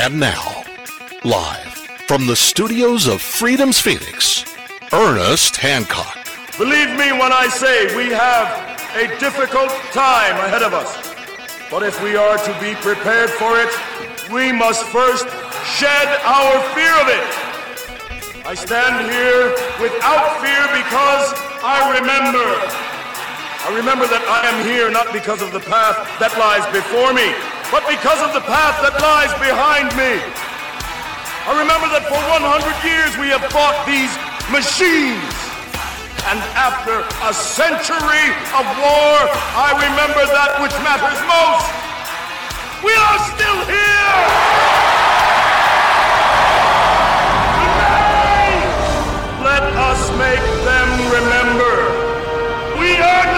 And now, live from the studios of Freedom's Phoenix, Ernest Hancock. Believe me when I say we have a difficult time ahead of us. But if we are to be prepared for it, we must first shed our fear of it. I stand here without fear because I remember. I remember that I am here not because of the path that lies before me, but because of the path that lies behind me. I remember that for 100 years we have fought these machines. And after a century of war, I remember that which matters most. We are still here! Let us make them remember. We are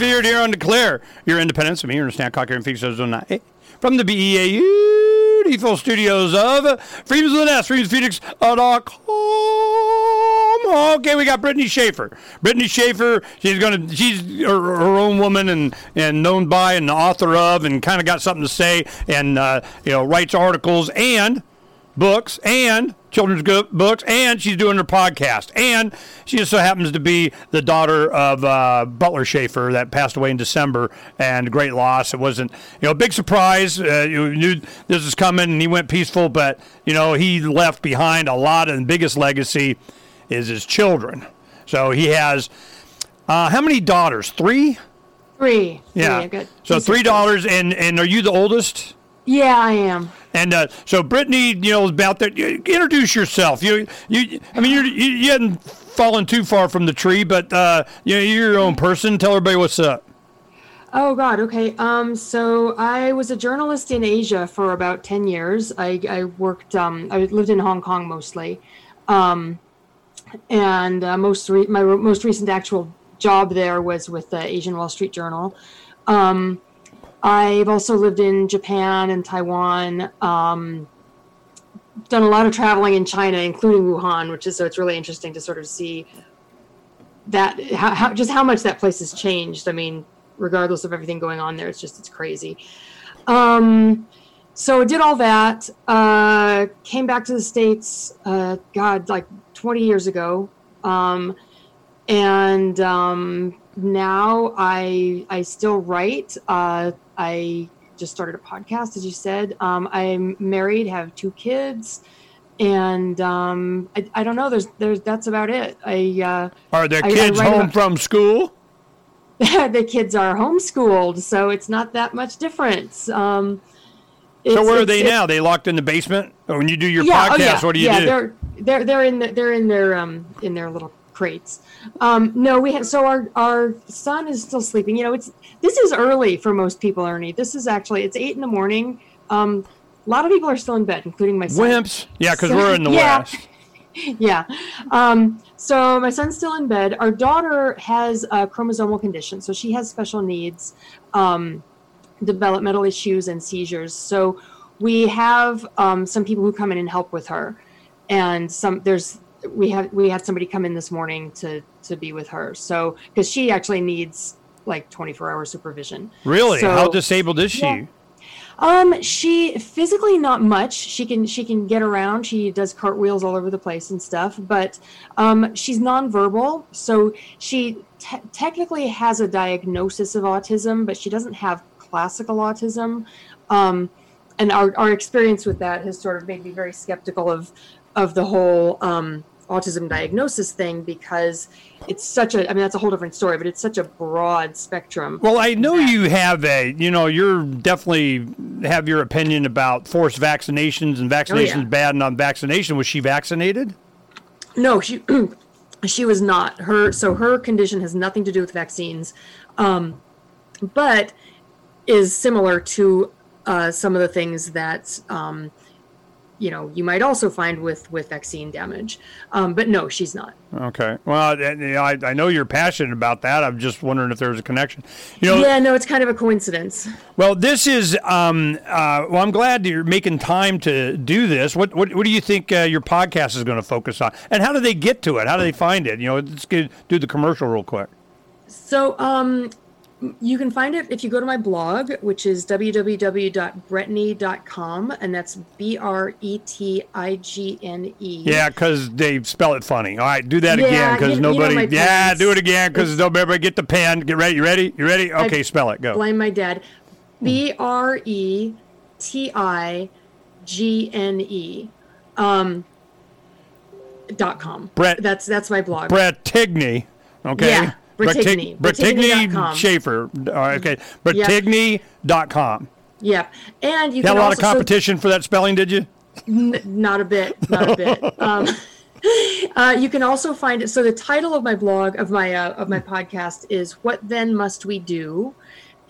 unafeared here on Declare Your Independence. I'm here in Snack Cock here in Phoenix, Arizona. From the BEA beautiful studios of Freedom's Phoenix, freedomsphoenix.com. Okay, we got Brittany Shaffer. Brittany Shaffer, she's gonna she's her, her own woman and and known by and the author of and kind of got something to say and uh, you know writes articles and books and children's books, and she's doing her podcast. And she just so happens to be the daughter of uh, Butler Shaffer that passed away in December, and great loss. It wasn't, you know, a big surprise. Uh, you knew this was coming, and he went peaceful, but you know, he left behind a lot, and the biggest legacy is his children. So he has uh, how many daughters? Three. Three. Yeah. Three, so three daughters, and and are you the oldest? Yeah, I am. And uh, so Brittany, you know, about that. Introduce yourself. You, you. I mean, you're, you you hadn't fallen too far from the tree, but uh, you know, you're your own person. Tell everybody what's up. Oh God. Okay. Um. So I was a journalist in Asia for about ten years. I I worked. Um. I lived in Hong Kong mostly. Um. And uh, most re- my ro- most recent actual job there was with the Asian Wall Street Journal. Um. I've also lived in Japan and Taiwan. Um. Done a lot of traveling in China, including Wuhan, which is so it's really interesting to sort of see that how, how just how much that place has changed. I mean, regardless of everything going on there, it's just it's crazy. Um, so I did all that. Uh, came back to the states. Uh, God, like 20 years ago, um, and um, now I I still write. Uh, I just started a podcast, as you said. Um, I'm married, have two kids. And um, I, I don't know. There's, there's. That's about it. I uh, Are there I- I kids home about- from school? the kids are homeschooled, so it's not that much difference. Um, So where are they now? They locked in the basement. When you do your Yeah, podcast, oh yeah, what do you yeah. do? They're they're they're in the, they're in their um in their little crates. Um, no, we have so our our son is still sleeping. You know, it's this is early for most people, Ernie. This is actually it's eight in the morning. Um, a lot of people are still in bed, including my son. Wimps. Yeah, because So- we're in the yeah. west. yeah. Um, so my son's still in bed. Our daughter has a chromosomal condition, so she has special needs, um, developmental issues, and seizures. So we have um, some people who come in and help with her, and some there's we have we had somebody come in this morning to to be with her. So because she actually needs like 24 hour supervision. Really? So- How disabled is she? Yeah. Um, she physically not much. She can she can get around. She does cartwheels all over the place and stuff. But um, she's nonverbal, so she te- technically has a diagnosis of autism, but she doesn't have classical autism. Um, and our, our experience with that has sort of made me very skeptical of of the whole um, autism diagnosis thing because it's such a I mean that's a whole different story, but it's such a broad spectrum. Well, I know you have a, you know, you're definitely have your opinion about forced vaccinations and vaccinations bad and on vaccination Was she vaccinated? No, she she was not. Her so her condition has nothing to do with vaccines, um, but is similar to uh, some of the things that um, you know you might also find with with vaccine damage um, but no she's not Okay. Well, I, I know you're passionate about that. I'm just wondering if there's a connection. You know. yeah no it's kind of a coincidence Well, this is. Um, uh, well, I'm glad you're making time to do this. What What, what do you think uh, your podcast is going to focus on? And how do they get to it? How do they find it? You know, let's get, do the commercial real quick. So um, you can find it if you go to my blog, which is www.bretigne.com, and that's B R E T I G N E. Yeah, because they spell it funny. All right, do that Yeah, again because you- you know nobody. yeah, do it again because nobody get the pen. Get ready. You ready? You ready? Okay, spell it. Go. Blame my dad. B R E T I G N E. Um, dot com. Brett- That's that's my blog. Brett Tigney. Okay. Yeah, Brettigny Bretigne.com. Shaffer. Okay. Bretigne.com. Yep. Yeah. And you You had a lot of so- competition for that spelling, did you? not a bit not a bit um, uh, you can also find it so the title of my blog of my uh, of my podcast is what then must we do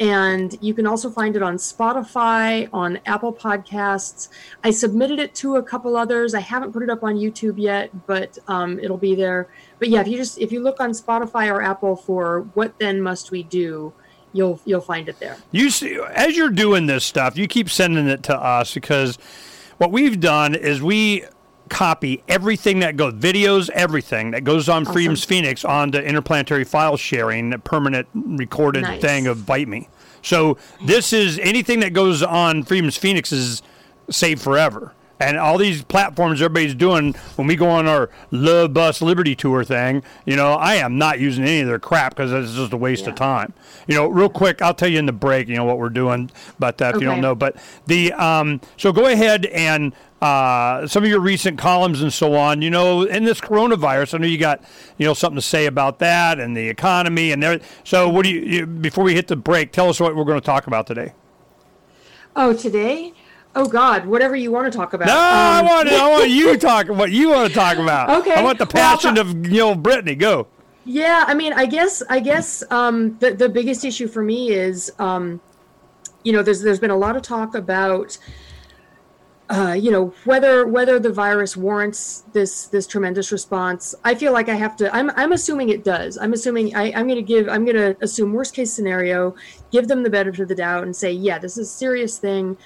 and you can also find it on spotify on apple podcasts. I submitted it to a couple others. I haven't put it up on youtube yet but um, it'll be there. But yeah if you just if you look on spotify or apple for what then must we do you'll you'll find it there. You see, as you're doing this stuff, you keep sending it to us because what we've done is we copy everything that goes videos, everything that goes on Freedom's Phoenix onto interplanetary file sharing, a permanent recorded Nice. thing of Bite Me. So this is anything that goes on Freedom's Phoenix is saved forever. And all these platforms everybody's doing when we go on our Love Bus Liberty Tour thing, you know, I am not using any of their crap because it's just a waste of time. You know, real quick, I'll tell you in the break, you know, what we're doing, about that if you don't know, but the um, so go ahead and uh, some of your recent columns and so on. You know, in this coronavirus, I know you got you know something to say about that and the economy and there. So, what do you, you before we hit the break? Tell us what we're going to talk about today. oh today oh god whatever you want to talk about No, I Um, want I want you to talk what you want to talk about. Okay. I want the Well, passion ta- of you know Brittany. Go. Yeah, I mean, I guess I guess um, the the biggest issue for me is, um, you know, there's there's been a lot of talk about, uh, you know, whether whether the virus warrants this this tremendous response. I feel like I have to. I'm I'm assuming it does. I'm assuming I, I'm going to give. I'm going to assume worst case scenario, give them the benefit of the doubt, and say, yeah, this is a serious thing.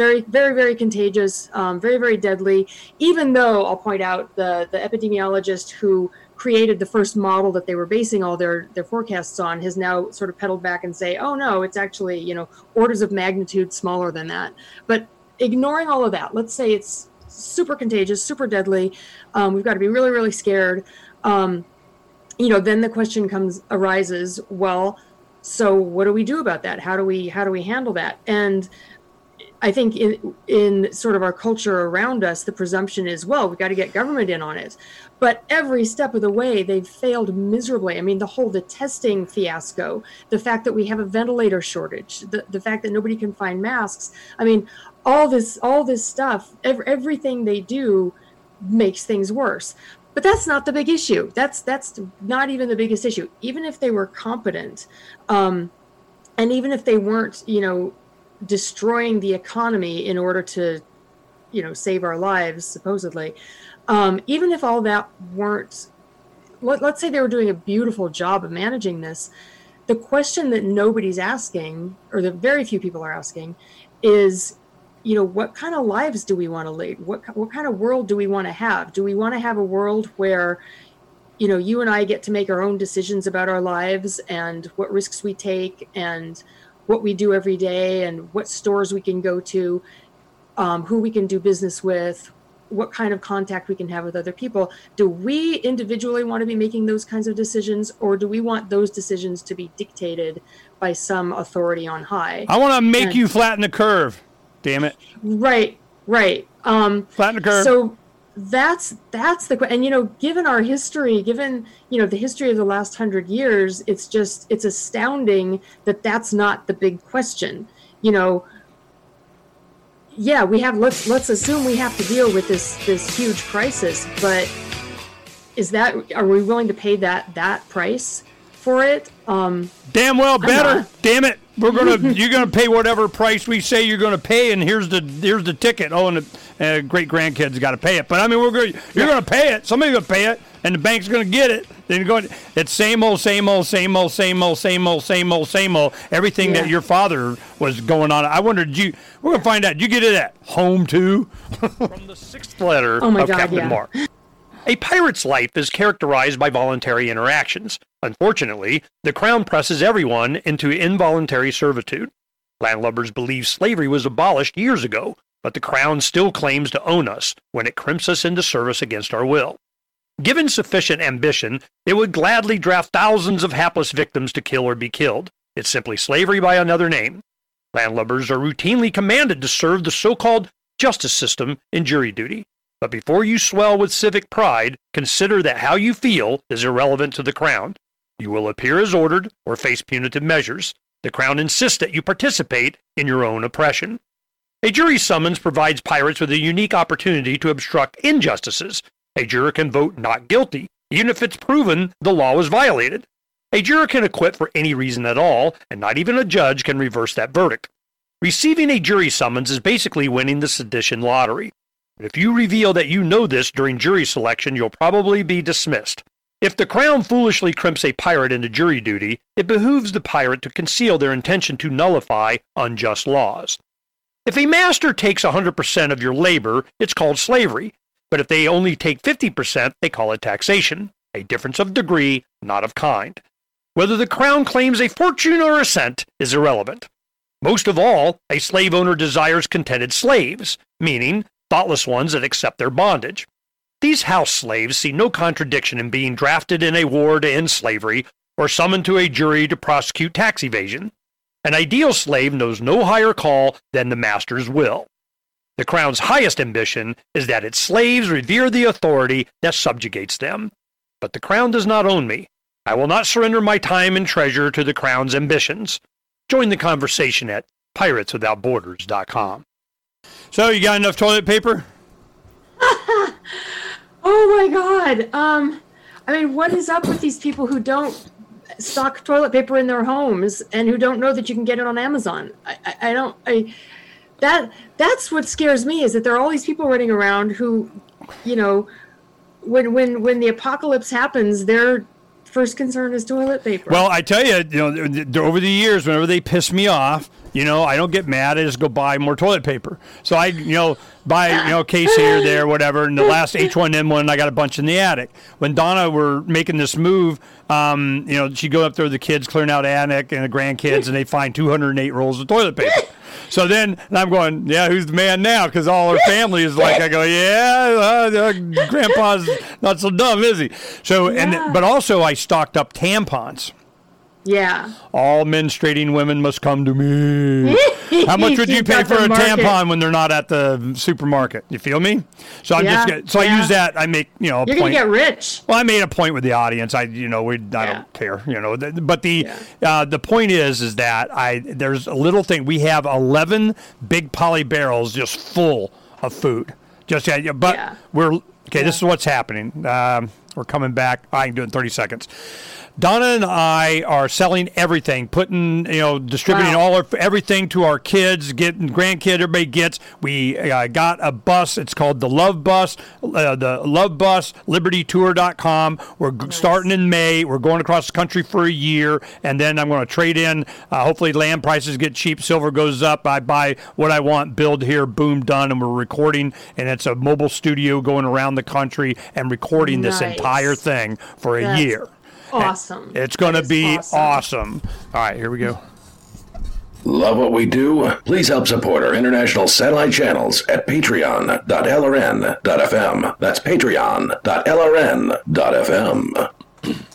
Very, very, very contagious, um, very, very deadly. Even though I'll point out the the epidemiologist who created the first model that they were basing all their their forecasts on has now sort of pedaled back and say, oh no, it's actually you know orders of magnitude smaller than that. But ignoring all of that, let's say it's super contagious, super deadly. Um, we've got to be really, really scared. Um, you know, then the question comes arises. Well, so what do we do about that? How do we how do we handle that? And I think in in sort of our culture around us, the presumption is, well, we've got to get government in on it. But every step of the way, they've failed miserably. I mean, the whole the testing fiasco, the fact that we have a ventilator shortage, the, the fact that nobody can find masks. I mean, all this all this stuff, ev- everything they do makes things worse. But that's not the big issue. That's that's not even the biggest issue. Even if they were competent, um, and even if they weren't, you know, destroying the economy in order to, you know, save our lives, supposedly, um, even if all that weren't, let, let's say they were doing a beautiful job of managing this, the question that nobody's asking, or that very few people are asking, is, you know, what kind of lives do we want to lead? What what kind of world do we want to have? Do we want to have a world where you know, you and I get to make our own decisions about our lives and what risks we take and what we do every day and what stores we can go to, um, who we can do business with, what kind of contact we can have with other people. Do we individually want to be making those kinds of decisions, or do we want those decisions to be dictated by some authority on high? I want to make And- you flatten the curve. Damn it, Right, right. Um, flatten the curve. so that's that's the and you know given our history given you know the history of the last hundred years it's just it's astounding that that's not the big question you know yeah we have let's let's assume we have to deal with this this huge crisis but is that are we willing to pay that that price for it. Um, Damn well better. Damn it. We're gonna you're gonna pay whatever price we say you're gonna pay, and here's the here's the ticket. Oh, and the uh, great grandkids got to pay it. But I mean, we're going you're gonna pay it. Somebody's gonna pay it, and the bank's gonna get it. Then you're going. It's same old, same old, same old, same old, same old, same old, same old. Everything that your father was going on. I wondered you. We're gonna find out. You get it at home too. From the sixth letter Oh my of God, Captain yeah. Mark. A pirate's life is characterized by voluntary interactions. Unfortunately, the Crown presses everyone into involuntary servitude. Landlubbers believe slavery was abolished years ago, but the Crown still claims to own us when it crimps us into service against our will. Given sufficient ambition, it would gladly draft thousands of hapless victims to kill or be killed. It's simply slavery by another name. Landlubbers are routinely commanded to serve the so called justice system in jury duty. But before you swell with civic pride, consider that how you feel is irrelevant to the Crown. You will appear as ordered or face punitive measures. The Crown insists that you participate in your own oppression. A jury summons provides pirates with a unique opportunity to obstruct injustices. A juror can vote not guilty, even if it's proven the law was violated. A juror can acquit for any reason at all, and not even a judge can reverse that verdict. Receiving a jury summons is basically winning the sedition lottery. If you reveal that you know this during jury selection, you'll probably be dismissed. If the Crown foolishly crimps a pirate into jury duty, it behooves the pirate to conceal their intention to nullify unjust laws. If a master takes 100% of your labor, it's called slavery. But if they only take 50%, they call it taxation, a difference of degree, not of kind. Whether the crown claims a fortune or a cent is irrelevant. Most of all, a slave owner desires contented slaves, meaning thoughtless ones that accept their bondage. These house slaves see no contradiction in being drafted in a war to end slavery or summoned to a jury to prosecute tax evasion. An ideal slave knows no higher call than the master's will. The crown's highest ambition is that its slaves revere the authority that subjugates them. But the crown does not own me. I will not surrender my time and treasure to the crown's ambitions. Join the conversation at pirateswithoutborders.com. So, you got enough toilet paper? oh my god. Um, I mean, what is up with these people who don't stock toilet paper in their homes and who don't know that you can get it on Amazon? I, I, I don't. I that that's what scares me is that there are all these people running around who, you know, when when when the apocalypse happens, their first concern is toilet paper. Well, I tell you, you know, over the years, whenever they piss me off, you know, I don't get mad. I just go buy more toilet paper. So I, you know, buy, you know, a case here, there, whatever. And the last H1N1, I got a bunch in the attic. When Donna were making this move, um, you know, she'd go up there with the kids, clearing out attic and the grandkids, and they find 208 rolls of toilet paper. So then and I'm going, yeah, who's the man now? Because all her family is like, I go, yeah, uh, uh, Grandpa's not so dumb, is he? So and but also I stocked up tampons. Yeah. All menstruating women must come to me. How much would you pay for a market. tampon when they're not at the supermarket? You feel me? So I Yeah, just get, so I use that. I make you know a You're gonna get rich. well, I made a point with the audience. I you know we I Yeah. don't care. You know, th- but the uh, the point is is that I there's a little thing. We have 11 big poly barrels just full of food. Just yeah, but Yeah. we're okay. This is what's happening. Um, we're coming back. I can do it in 30 seconds. Donna and I are selling everything, putting, you know, distributing Wow. all our everything to our kids, getting grandkids. everybody gets. We uh, got a bus. It's called the Love Bus, uh, the Love Bus, LibertyTour.com. We're g starting in May. We're going across the country for a year, and then I'm going to trade in. Uh, hopefully, land prices get cheap, silver goes up. I buy what I want, build here, boom, done, and we're recording. And it's a mobile studio going around the country and recording this entire thing for a That's year. Awesome. It's going to be awesome. awesome. All right, here we go. Love what we do? Please help support our international satellite channels at patreon.lrn.fm. That's patreon.lrn.fm.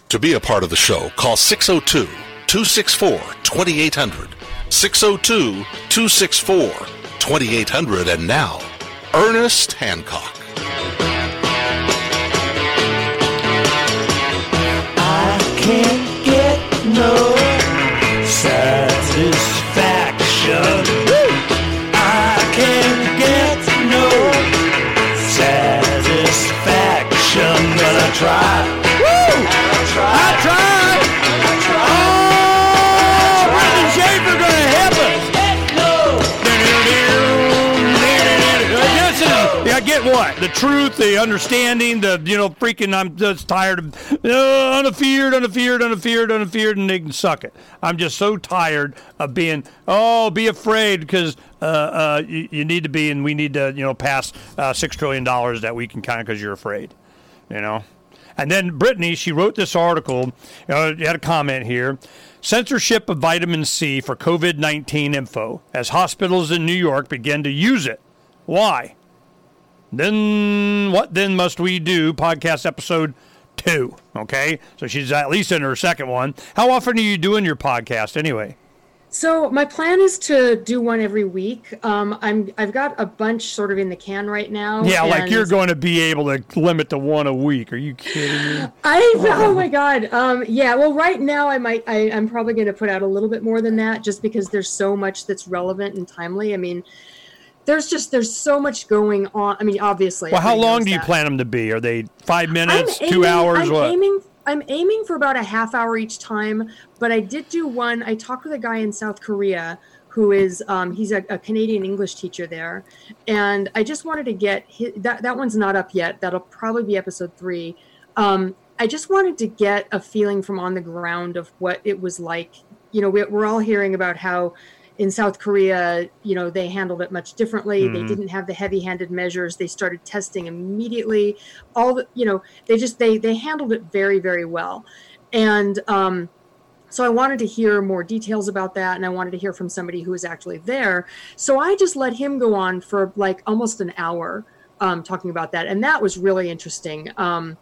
To be a part of the show, call 602 264 2800. 602 264 2800. And now, Ernest Hancock. Can't get no satisfaction. I can't get no satisfaction, but I try. Truth, the understanding, the you know, freaking. I'm just tired of uh, unafeared, unafeared, unafeared, unafeared, and they can suck it. I'm just so tired of being. Oh, be afraid because uh, uh, you, you, need to be, and we need to you know pass uh, six trillion dollars that we can kind of because you're afraid. You know. And then Brittany, she wrote this article. You you had a comment here. Censorship of vitamin C for COVID 19 info as hospitals in New York begin to use it. Why? Then what then must we do? Podcast episode two. Okay. So she's at least in her second one. How often are you doing your podcast anyway? So my plan is to do one every week. Um, I'm I've got a bunch sort of in the can right now. Yeah, like you're going to be able to limit to one a week. Are you kidding me? I oh my god. Um, yeah. Well, right now I might I, I'm probably going to put out a little bit more than that, just because there's so much that's relevant and timely. I mean, there's just there's so much going on. I mean, obviously. Well, how long do you that. plan them to be? Are they five minutes, two hours? I'm what? aiming I'm aiming for about a half hour each time, but I did do one. I talked with a guy in South Korea who is um, he's a, a, Canadian English teacher there, and I just wanted to get his, that that one's not up yet. That'll probably be episode three. Um, I just wanted to get a feeling from on the ground of what it was like. You know, we're all hearing about how in South Korea, you know, they handled it much differently. Mm. They mm-hmm. didn't have the heavy-handed measures. They started testing immediately. All the, you know, they just they they handled it very very well. And um, so I wanted to hear more details about that, and I wanted to hear from somebody who was actually there. So I just let him go on for like almost an hour um, talking about that, and that was really interesting. Um,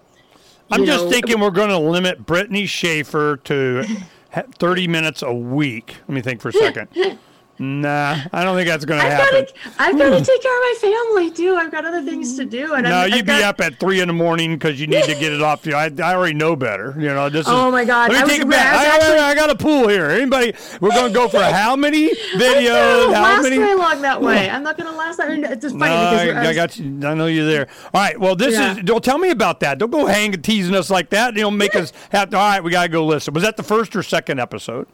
I'm just know, thinking we're going to limit Brittany Shaffer to 30 minutes a week. Let me think for a second. Nah, I don't think that's going to happen. Gotta, I've got to take care of my family too. I've got other things to do. And no, I'm, you'd got... be up at three in the morning because you need to get it off. You, I, I already know better. You know, this is. Oh my God! Let me I take was, it back. I, actually... I, got a pool here. Anybody? We're going to go for how many videos? how last many? very long that way. I'm not going to last. I it's just funny no, because I, I, got you. I know you're there. All right. Well, this yeah. is. Don't tell me about that. Don't go hang teasing us like that. You know, make us have. To, all right, we got to go listen. Was that the first or second episode?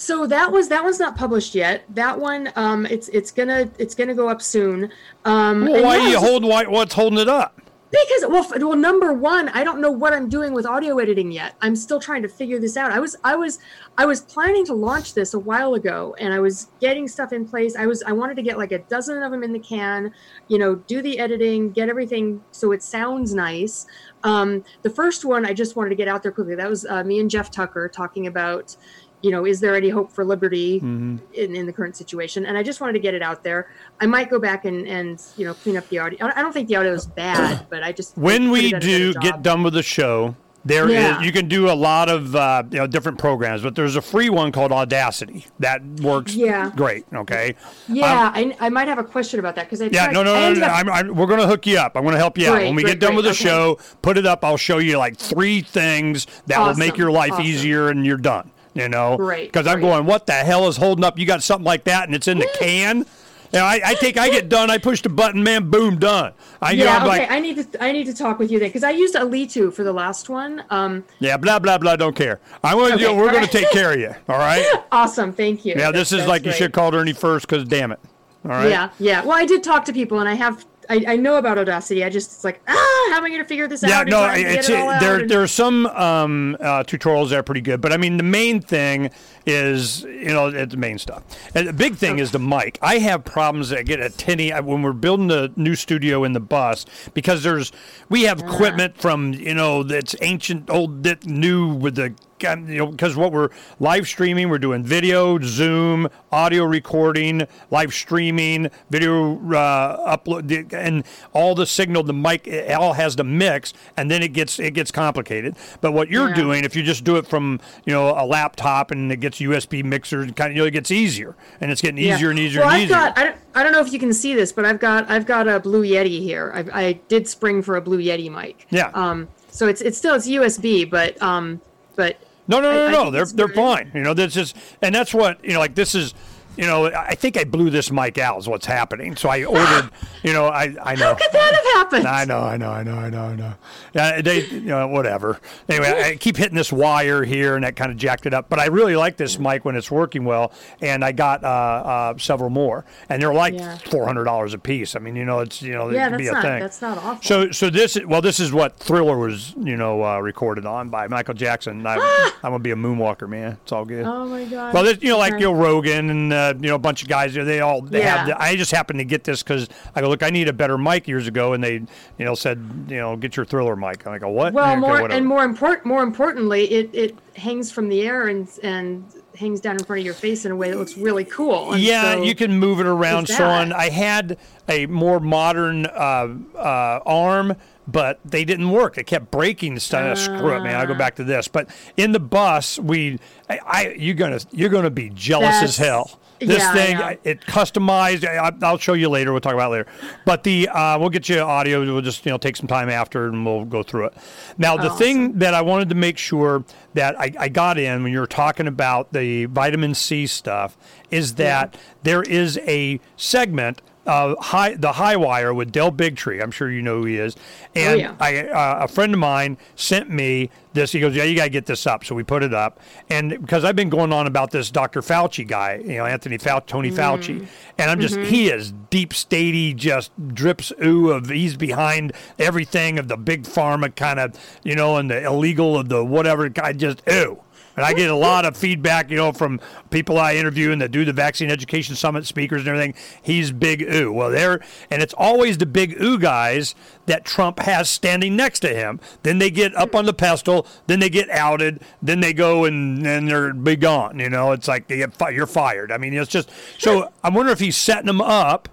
So that was that one's not published yet. That one, um, it's it's gonna it's gonna go up soon. Um, well, why yeah, are you holding? Why, what's holding it up? Because well, well, number one, I don't know what I'm doing with audio editing yet. I'm still trying to figure this out. I was I was I was planning to launch this a while ago, and I was getting stuff in place. I was I wanted to get like a dozen of them in the can, you know, do the editing, get everything so it sounds nice. Um, the first one I just wanted to get out there quickly. That was uh, me and Jeff Tucker talking about you know, is there any hope for liberty mm-hmm. in, in the current situation? And I just wanted to get it out there. I might go back and, and you know, clean up the audio. I don't think the audio is bad, but I just when we do get done with the show, there yeah. is, you can do a lot of uh, you know different programs, but there's a free one called Audacity that works yeah. great. Okay. Yeah, um, I, I might have a question about that because I yeah tried, no no no, no, no. I'm, I'm, we're gonna hook you up. I'm gonna help you great, out when we great, get done great. with the okay. show. Put it up. I'll show you like three things that awesome. will make your life awesome. easier, and you're done you know? Right. Because I'm going, what the hell is holding up? You got something like that and it's in the can? You know, I, I think I get done. I push the button, man, boom, done. I, yeah, you know, okay. Like, I need to I need to talk with you then because I used Alitu for the last one. Um, yeah, blah blah blah. Don't care. I'm going okay, we're going to take care of you. All right. awesome. Thank you. Yeah, this is like great. you should call Ernie first because damn it. All right. Yeah, yeah. Well, I did talk to people, and I have I, I know about Audacity. I just it's like ah, how am I going to figure this yeah, out? Yeah, no, it's it there. And... There are some um, uh, tutorials that are pretty good, but I mean the main thing is you know it's the main stuff. And the big thing okay. is the mic. I have problems that get a tinny when we're building the new studio in the bus because there's we have uh. equipment from you know that's ancient, old, that new with the you know, because what we're live streaming, we're doing video, Zoom, audio recording, live streaming, video uh, upload, and all the signal. The mic it all has to mix, and then it gets it gets complicated. But what you're yeah. doing, if you just do it from you know a laptop and it gets USB mixer, kind of you know it gets easier, and it's getting easier yeah. and easier well, and I've easier. Got, I, don't, I don't know if you can see this, but I've got I've got a Blue Yeti here. I, I did spring for a Blue Yeti mic. Yeah. Um. So it's it's still it's USB, but um, but no, no, no, I, no. I they're they're fine. You know, this is and that's what you know. Like this is you know, I think I blew this mic out. Is what's happening. So I ordered. you know, I I know. How could that have happened? I know, I know, I know, I know, I know. Yeah, they, you know, whatever. Anyway, I keep hitting this wire here, and that kind of jacked it up. But I really like this mic when it's working well, and I got uh, uh, several more, and they're like Yeah. four hundred dollars a piece. I mean, you know, it's you know, Yeah, it could be a not- thing. that's not awful. So, so this, is- well, this is what Thriller was, you know, uh, recorded on by Michael Jackson. I, I'm gonna be a moonwalker, man. It's all good. oh my god. Well, there's, you know, like. Joe Rogan and uh, you know a bunch of guys. They all they have. Yeah. The, I just happened to get this because I go, look, I need a better mic years ago, and they, you know, said, you know, get your Thriller mic. And I go, what? Well, more and more important, more importantly, it it hangs from the air and and hangs down in front of your face in a way that looks really cool. And Yeah, so- you can move it around, so on. I had a more modern uh, uh, arm, but they didn't work. It kept breaking and stuff. Screw it, man. I'll go back to this. But in the bus, we, I, I you're gonna you're gonna be jealous as hell. This yeah, thing. I- it customized. I, I'll show you later. We'll talk about it later. But the uh, we'll get you audio. We'll just you know take some time after and we'll go through it. Now the Oh, thing that I wanted to make sure that I, I got in when you were talking about the vitamin C stuff is that there is a segment. Uh, high the high wire with Del Bigtree. I'm sure you know who he is. And yeah. I uh, a friend of mine sent me this. He goes, "Yeah, you got to get this up." So we put it up, and because I've been going on about this Dr. Fauci guy, you know, Anthony Fauci, Tony Fauci, and I'm just he is deep statey, just drips ooh of he's behind everything of the big pharma kind of, you know, and the illegal of the whatever guy just ooh. And I get a lot of feedback, you know, from people I interview and that do the Vaccine Education Summit speakers and everything. He's big ooh. Well, there, and it's always the big ooh guys that Trump has standing next to him. Then they get up on the pedestal, then they get outed, then they go and then they're be gone. You know, it's like they get fi- you're fired. I mean, it's just so. I wonder if he's setting them up.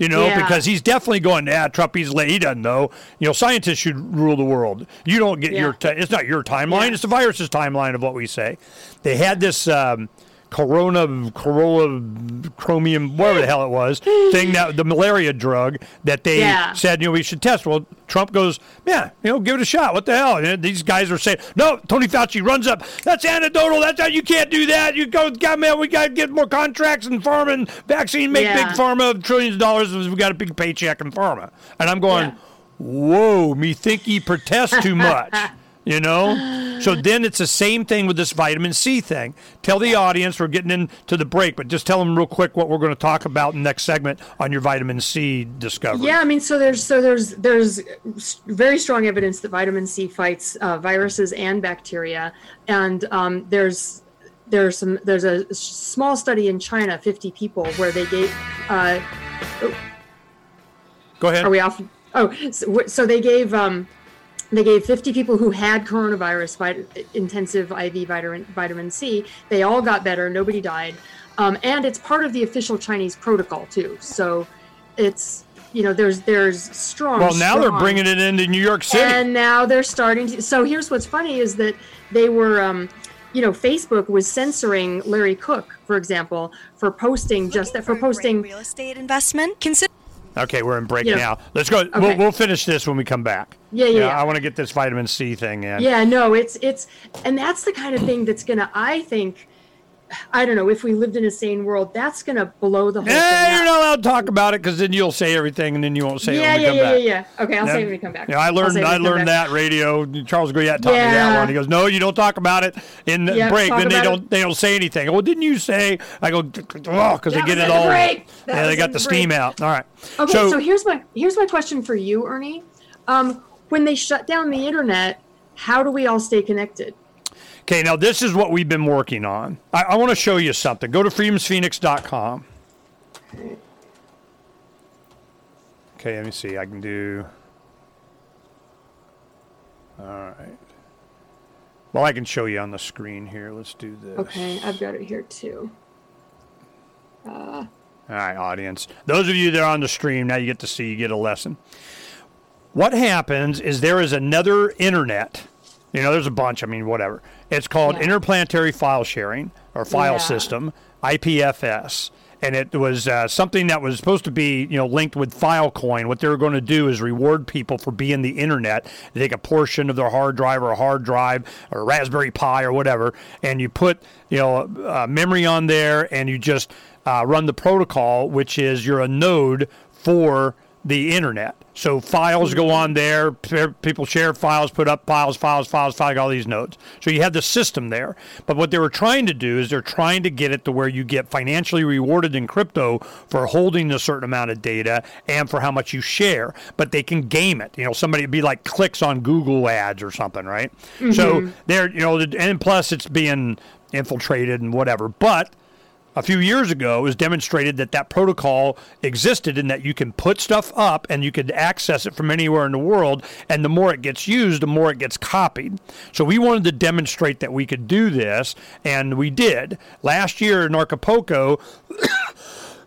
You know, Yeah. because he's definitely going, to yeah, Trump, he's late. He doesn't know. You know, scientists should rule the world. You don't get Yeah. your, ti it's not your timeline, Yeah. it's the virus's timeline of what we say. They had this um, corona, corolla, chromium, whatever the hell it was, thing that the malaria drug that they Yeah. said, you know, we should test. Well, Trump goes, yeah, you know, give it a shot. What the hell? And these guys are saying, no, Tony Fauci runs up. That's anecdotal. That's how you can't do that. You go, God, man, we got to get more contracts in pharma and vaccine, make Yeah. big pharma trillions of dollars. because We got a big paycheck in pharma. And I'm going, Yeah. whoa, me think he protests too much. You know? So then it's the same thing with this vitamin C thing. Tell the audience we're getting into the break, but just tell them real quick what we're going to talk about in the next segment on your vitamin C discovery. Yeah, I mean, so there's so there's there's very strong evidence that vitamin C fights uh, viruses and bacteria, and um, there's there's some there's a small study in China, 50 people, where they gave. Uh, Go ahead. are we off? Oh, so, so they gave um, they gave 50 people who had coronavirus vit- intensive IV vitamin vitamin C. They all got better. Nobody died, um, and it's part of the official Chinese protocol too. So it's you know there's there's strong. well, now they're bringing it into New York City. and now they're starting to. So here's what's funny is that they were, um, you know, Facebook was censoring Larry Cook, for example, for posting just that for Looking a great posting. real estate investment. Consider okay, we're in break Yeah. now. Let's go. We'll, we'll finish this when we come back. Yeah, yeah, yeah. I want to get this vitamin C thing in. Yeah, no, it's it's, and that's the kind of thing that's gonna, I think, I don't know, if we lived in a sane world, that's gonna blow the whole yeah, thing you're not allowed to talk about it because then you'll say everything and then you won't say it yeah, we yeah, yeah, yeah, yeah. Okay, I'll say it when we come back. Yeah, I learned it I learned that radio. Charles Goyette taught me that Yeah. one. He goes, "No, you don't talk about it in the Yeah, break." Then they don't it. they don't say anything. Well, didn't you say? I go, "Oh, because they get it all." break. Yeah, they got the steam out. All right. Okay, so, so, here's my here's my question for you, Ernie. Um, when they shut down the internet, how do we all stay connected? Okay, now this is what we've been working on. I, I want to show you something. Go to freedomsphoenix.com. Okay, let me see. I can do. All right. Well, I can show you on the screen here. Let's do this. Okay, I've got it here too. Uh, All right, audience. Those of you that are on the stream, now you get to see, you get a lesson. What happens is there is another internet. You know, there's a bunch. I mean, whatever. It's called Yeah. interplanetary file sharing or file Yeah. system, IPFS. And it was uh, something that was supposed to be, you know, linked with Filecoin. What they were going to do is reward people for being the internet. They take a portion of their hard drive or a hard drive or Raspberry Pi or whatever, and you put, you know, uh, memory on there, and you just uh, run the protocol, which is you're a node for the internet. So files go on there. People share files, put up files, files, files, files, all these nodes. So you have the system there. But what they were trying to do is they're trying to get it to where you get financially rewarded in crypto for holding a certain amount of data and for how much you share. But they can game it. You know, somebody would be like clicks on Google ads or something, right? So mm-hmm. they're, you know, and plus it's being infiltrated and whatever. But a few years ago was demonstrated that that protocol existed and that you can put stuff up and you could access it from anywhere in the world and the more it gets used the more it gets copied so we wanted to demonstrate that we could do this and we did last year in Acapulco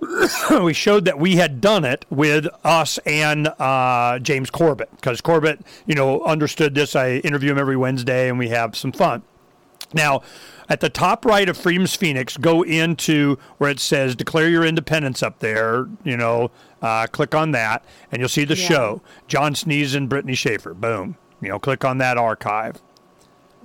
we showed that we had done it with us and uh, James Corbett because Corbett, you know, understood this. I interview him every Wednesday, and we have some fun. Now, at the top right of Freedom's Phoenix, go into where it says "Declare Your Independence" up there. You know, uh, click on that, and you'll see the Yeah. show. John Sneeze and Brittany Shaffer. Boom. You know, click on that archive.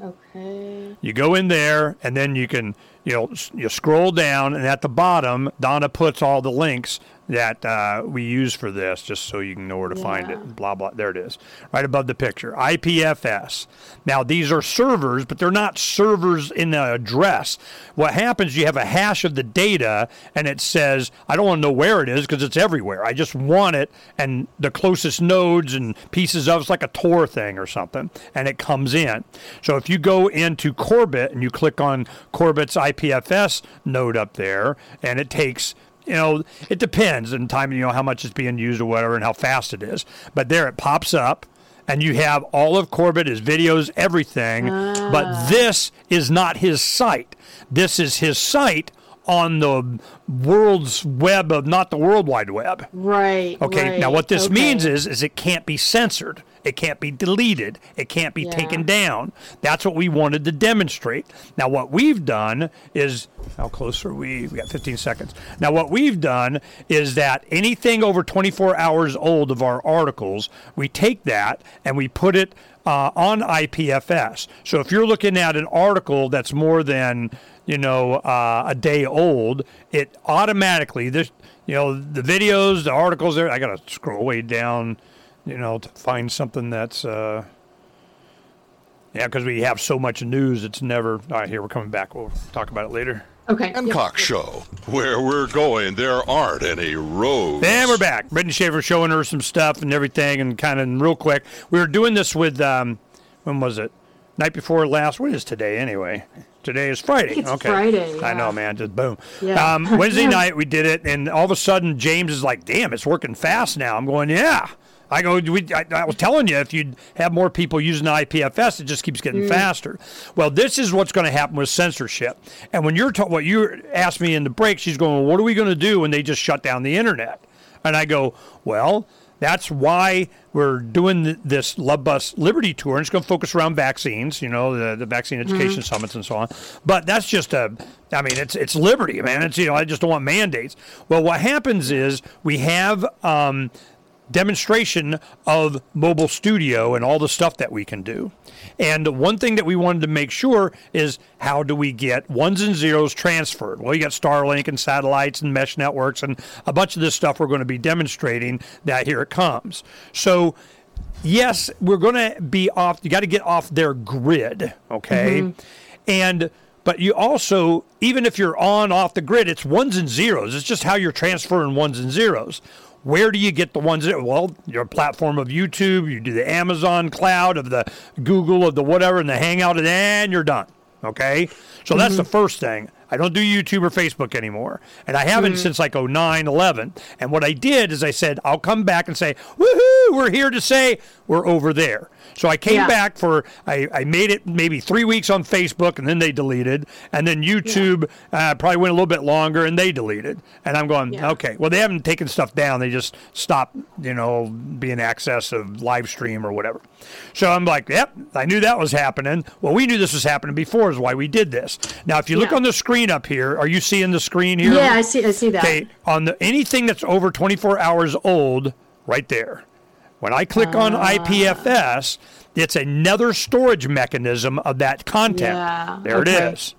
Okay. You go in there, and then you can, you know, you scroll down, and at the bottom, Donna puts all the links that uh, we use for this, just so you can know where to find it. Blah blah. There it is, right above the picture. IPFS. Now these are servers, but they're not servers in the address. What happens? You have a hash of the data, and it says, I don't want to know where it is because it's everywhere. I just want it, and the closest nodes and pieces of it's like a Tor thing or something, and it comes in. So if you go into Corbett and you click on Corbett's IPFS node up there, and it takes you know, it depends in time, you know, how much it's being used or whatever and how fast it is. But there it pops up and you have all of Corbett, his videos, everything. But ah. this is not his site. This is his site on the world's web of not the World Wide Web. Right. Okay. Now, what this okay. means is, is it can't be censored. It can't be deleted. It can't be Yeah. taken down. That's what we wanted to demonstrate. Now, what we've done is, how close are we? We got 15 seconds. Now, what we've done is that anything over 24 hours old of our articles, we take that and we put it uh, on IPFS. So if you're looking at an article that's more than you know uh, a day old, it automatically this you know the videos, the articles there. I gotta scroll way down, you know, to find something that's. Uh, yeah, because we have so much news, it's never. All right, here we're coming back. We'll talk about it later. Okay. Hancock yep. Show, where we're going, there aren't any roads. And we're back. Brittany Shaffer showing her some stuff and everything, and kind of real quick. We were doing this with, um, when was it? Night before last. What is today anyway? Today is Friday. think it's okay. Friday, I know, man. Just boom. Yeah. Um, Wednesday night we did it, and all of a sudden James is like, "Damn, it's working fast now." I'm going, "Yeah." I go, we, I, I was telling you, if you'd have more people using IPFS, it just keeps getting Mm. faster. Well, this is what's going to happen with censorship. And when you're ta- what you asked me in the break, she's going, well, what are we going to do when they just shut down the internet? And I go, well, that's why we're doing this Love Bus Liberty Tour. And it's going to focus around vaccines, you know, the, the vaccine education summits and so on. But that's just a, I mean, it's it's liberty, man. It's, you know, I just don't want mandates. Well, what happens is we have, um, demonstration of mobile studio and all the stuff that we can do. And one thing that we wanted to make sure is how do we get ones and zeros transferred? Well, you got Starlink and satellites and mesh networks and a bunch of this stuff we're going to be demonstrating that here it comes. So yes, we're going to be off you got to get off their grid, okay? Mm-hmm. And but you also, even if you're on off the grid, it's ones and zeros. It's just how you're transferring ones and zeros. Where do you get the ones that, well, your platform of YouTube, you do the Amazon cloud, of the Google, of the whatever, and the Hangout, and then you're done. Okay? So that's the mm-hmm. first thing. I don't do YouTube or Facebook anymore. And I haven't mm-hmm. since like 09, 11. And what I did is I said, I'll come back and say, woohoo, we're here to say we're over there. So I came Yeah. back for, I, I made it maybe three weeks on Facebook and then they deleted. And then YouTube uh, probably went a little bit longer and they deleted. And I'm going, Yeah. okay, well, they haven't taken stuff down. They just stopped, you know, being access of live stream or whatever. So I'm like, yep, I knew that was happening. Well, we knew this was happening before, is why we did this. Now, if you look on the screen up here, are you seeing the screen here? Yeah, I see. I see that. Okay, on the anything that's over 24 hours old, right there. When I click on Ah. IPFS, it's another storage mechanism of that content. Yeah, There okay. it is.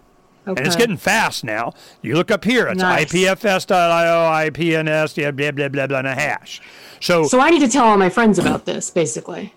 and it's getting fast now. You look up here, it's Nice. ipfs.io, IPNS, yeah, blah, blah, blah, blah, and a hash. So, So I need to tell all my friends about this, basically.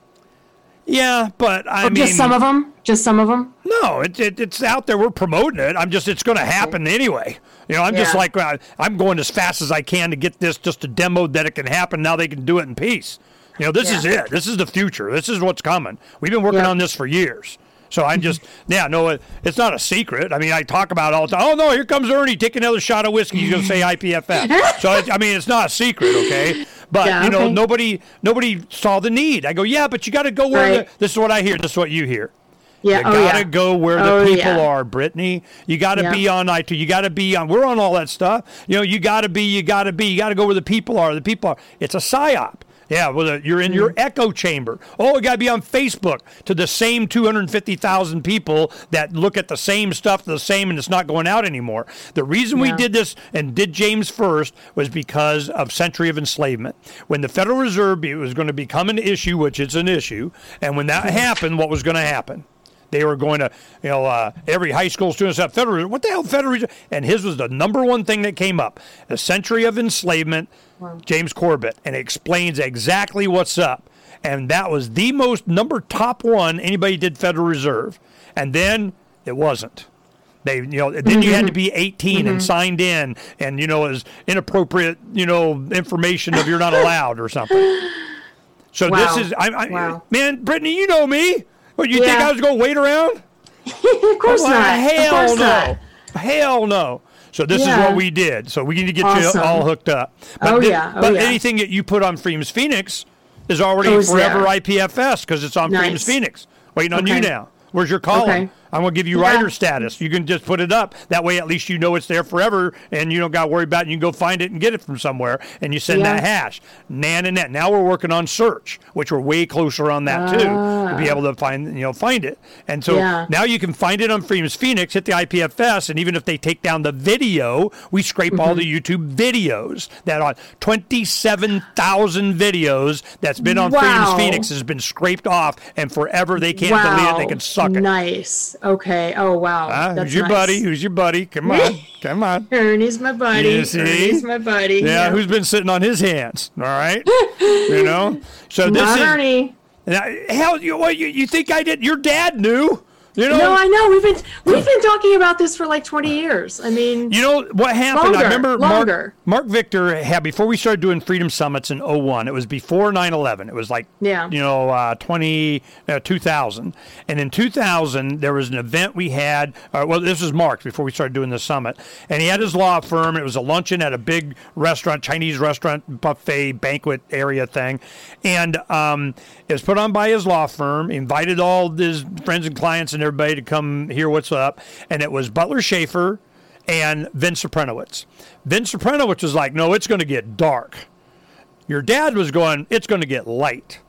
yeah, but I Or mean, just some of them. Just some of them. no, it, it, it's out there. We're promoting it. I'm just, it's going to happen anyway. You know, I'm just like, uh, I'm going as fast as I can to get this just to demo that it can happen. Now they can do it in peace. You know, this is it. This is the future. This is what's coming. We've been working Yeah. on this for years. So I'm just, yeah, no, it, it's not a secret. I mean, I talk about all the time. Oh, no, here comes Ernie. Take another shot of whiskey. He's going to say IPFS. so, it, I mean, it's not a secret, okay? But, Yeah, you know, okay. nobody nobody saw the need. I go, yeah, but you got to go where Right. the, this is what I hear. This is what you hear. Yeah. You oh gotta yeah. go where the Oh, people yeah. are, Brittany. You gotta Yeah. be on IT. You gotta be on. We're on all that stuff. You know, you gotta be. You gotta be. You gotta go where the people are. The people are. It's a psyop. Yeah, well, uh, you're in your Mm-hmm. echo chamber. Oh, you got to be on Facebook to the same 250,000 people that look at the same stuff, the same, and it's not going out anymore. The reason we did this and did James first was because of Century of Enslavement. When the Federal Reserve it was going to become an issue, which it's an issue, and when that happened, what was going to happen? They were going to, you know, uh, every high school student said, Federal Reserve, what the hell, Federal Reserve? And his was the number one thing that came up. A century of enslavement, James Corbett, and it explains exactly what's up. And that was the most number top one anybody did Federal Reserve. And then it wasn't. They, you know, then you had to be 18 and signed in, and you know, is inappropriate, you know, information of you're not allowed or something. So Wow. this is, I, I, Wow. man, Bretigne, you know me. What you think I was going to wait around? of course Well, not. Hell course no. not. Hell no. So this is what we did. So we need to get Awesome. you all hooked up. But Oh, yeah. Oh, but yeah. anything that you put on Freedom's Phoenix is already oh, Goes forever there. IPFS because it's on Nice. Phoenix. Waiting on you now. Where's your column? Okay. I'm going to give you Yeah. writer status. You can just put it up. That way, at least you know it's there forever, and you don't got to worry about it. You can go find it and get it from somewhere, and you send Yeah. that hash. Nan and net. Now we're working on search, which we're way closer on that too, to be able to find you know find it. And so Ah. Yeah. now you can find it on Freedom's Phoenix. Hit the IPFS, and even if they take down the video, we scrape all the Mm-hmm. YouTube videos that on 27,000 videos that's been on Freedom's Phoenix has been scraped off, and forever they can't delete it. They can suck it. Nice. Okay. Oh wow. Ah, huh? That's Who's your nice. buddy? Who's your buddy? Come on, come on. Ernie's my buddy. You see? Ernie's my buddy. Yeah, who's been sitting on his hands? All right, you know. So this not is Ernie? now, hell. You what? You, you think I did? Your dad knew. You know. No, I know. We've been we've been talking about this for like 20 years. I mean, You know what happened? I remember longer. Mark, Mark Victor had before we started doing Freedom Summits in 01. It was before 9/11. It was like Yeah. you know uh, 20 uh, 2000. And in 2000 there was an event we had. Uh, well, this was Mark before we started doing the summit, and he had his law firm. It was a luncheon at a big restaurant, Chinese restaurant buffet banquet area thing, and um, it was put on by his law firm. Invited all his friends and clients and everybody to come hear what's up, and it was Butler Shaffer and Vince Suprynowicz. Vince Suprynowicz was like, no, it's going to get dark. Your dad was going, it's going to get light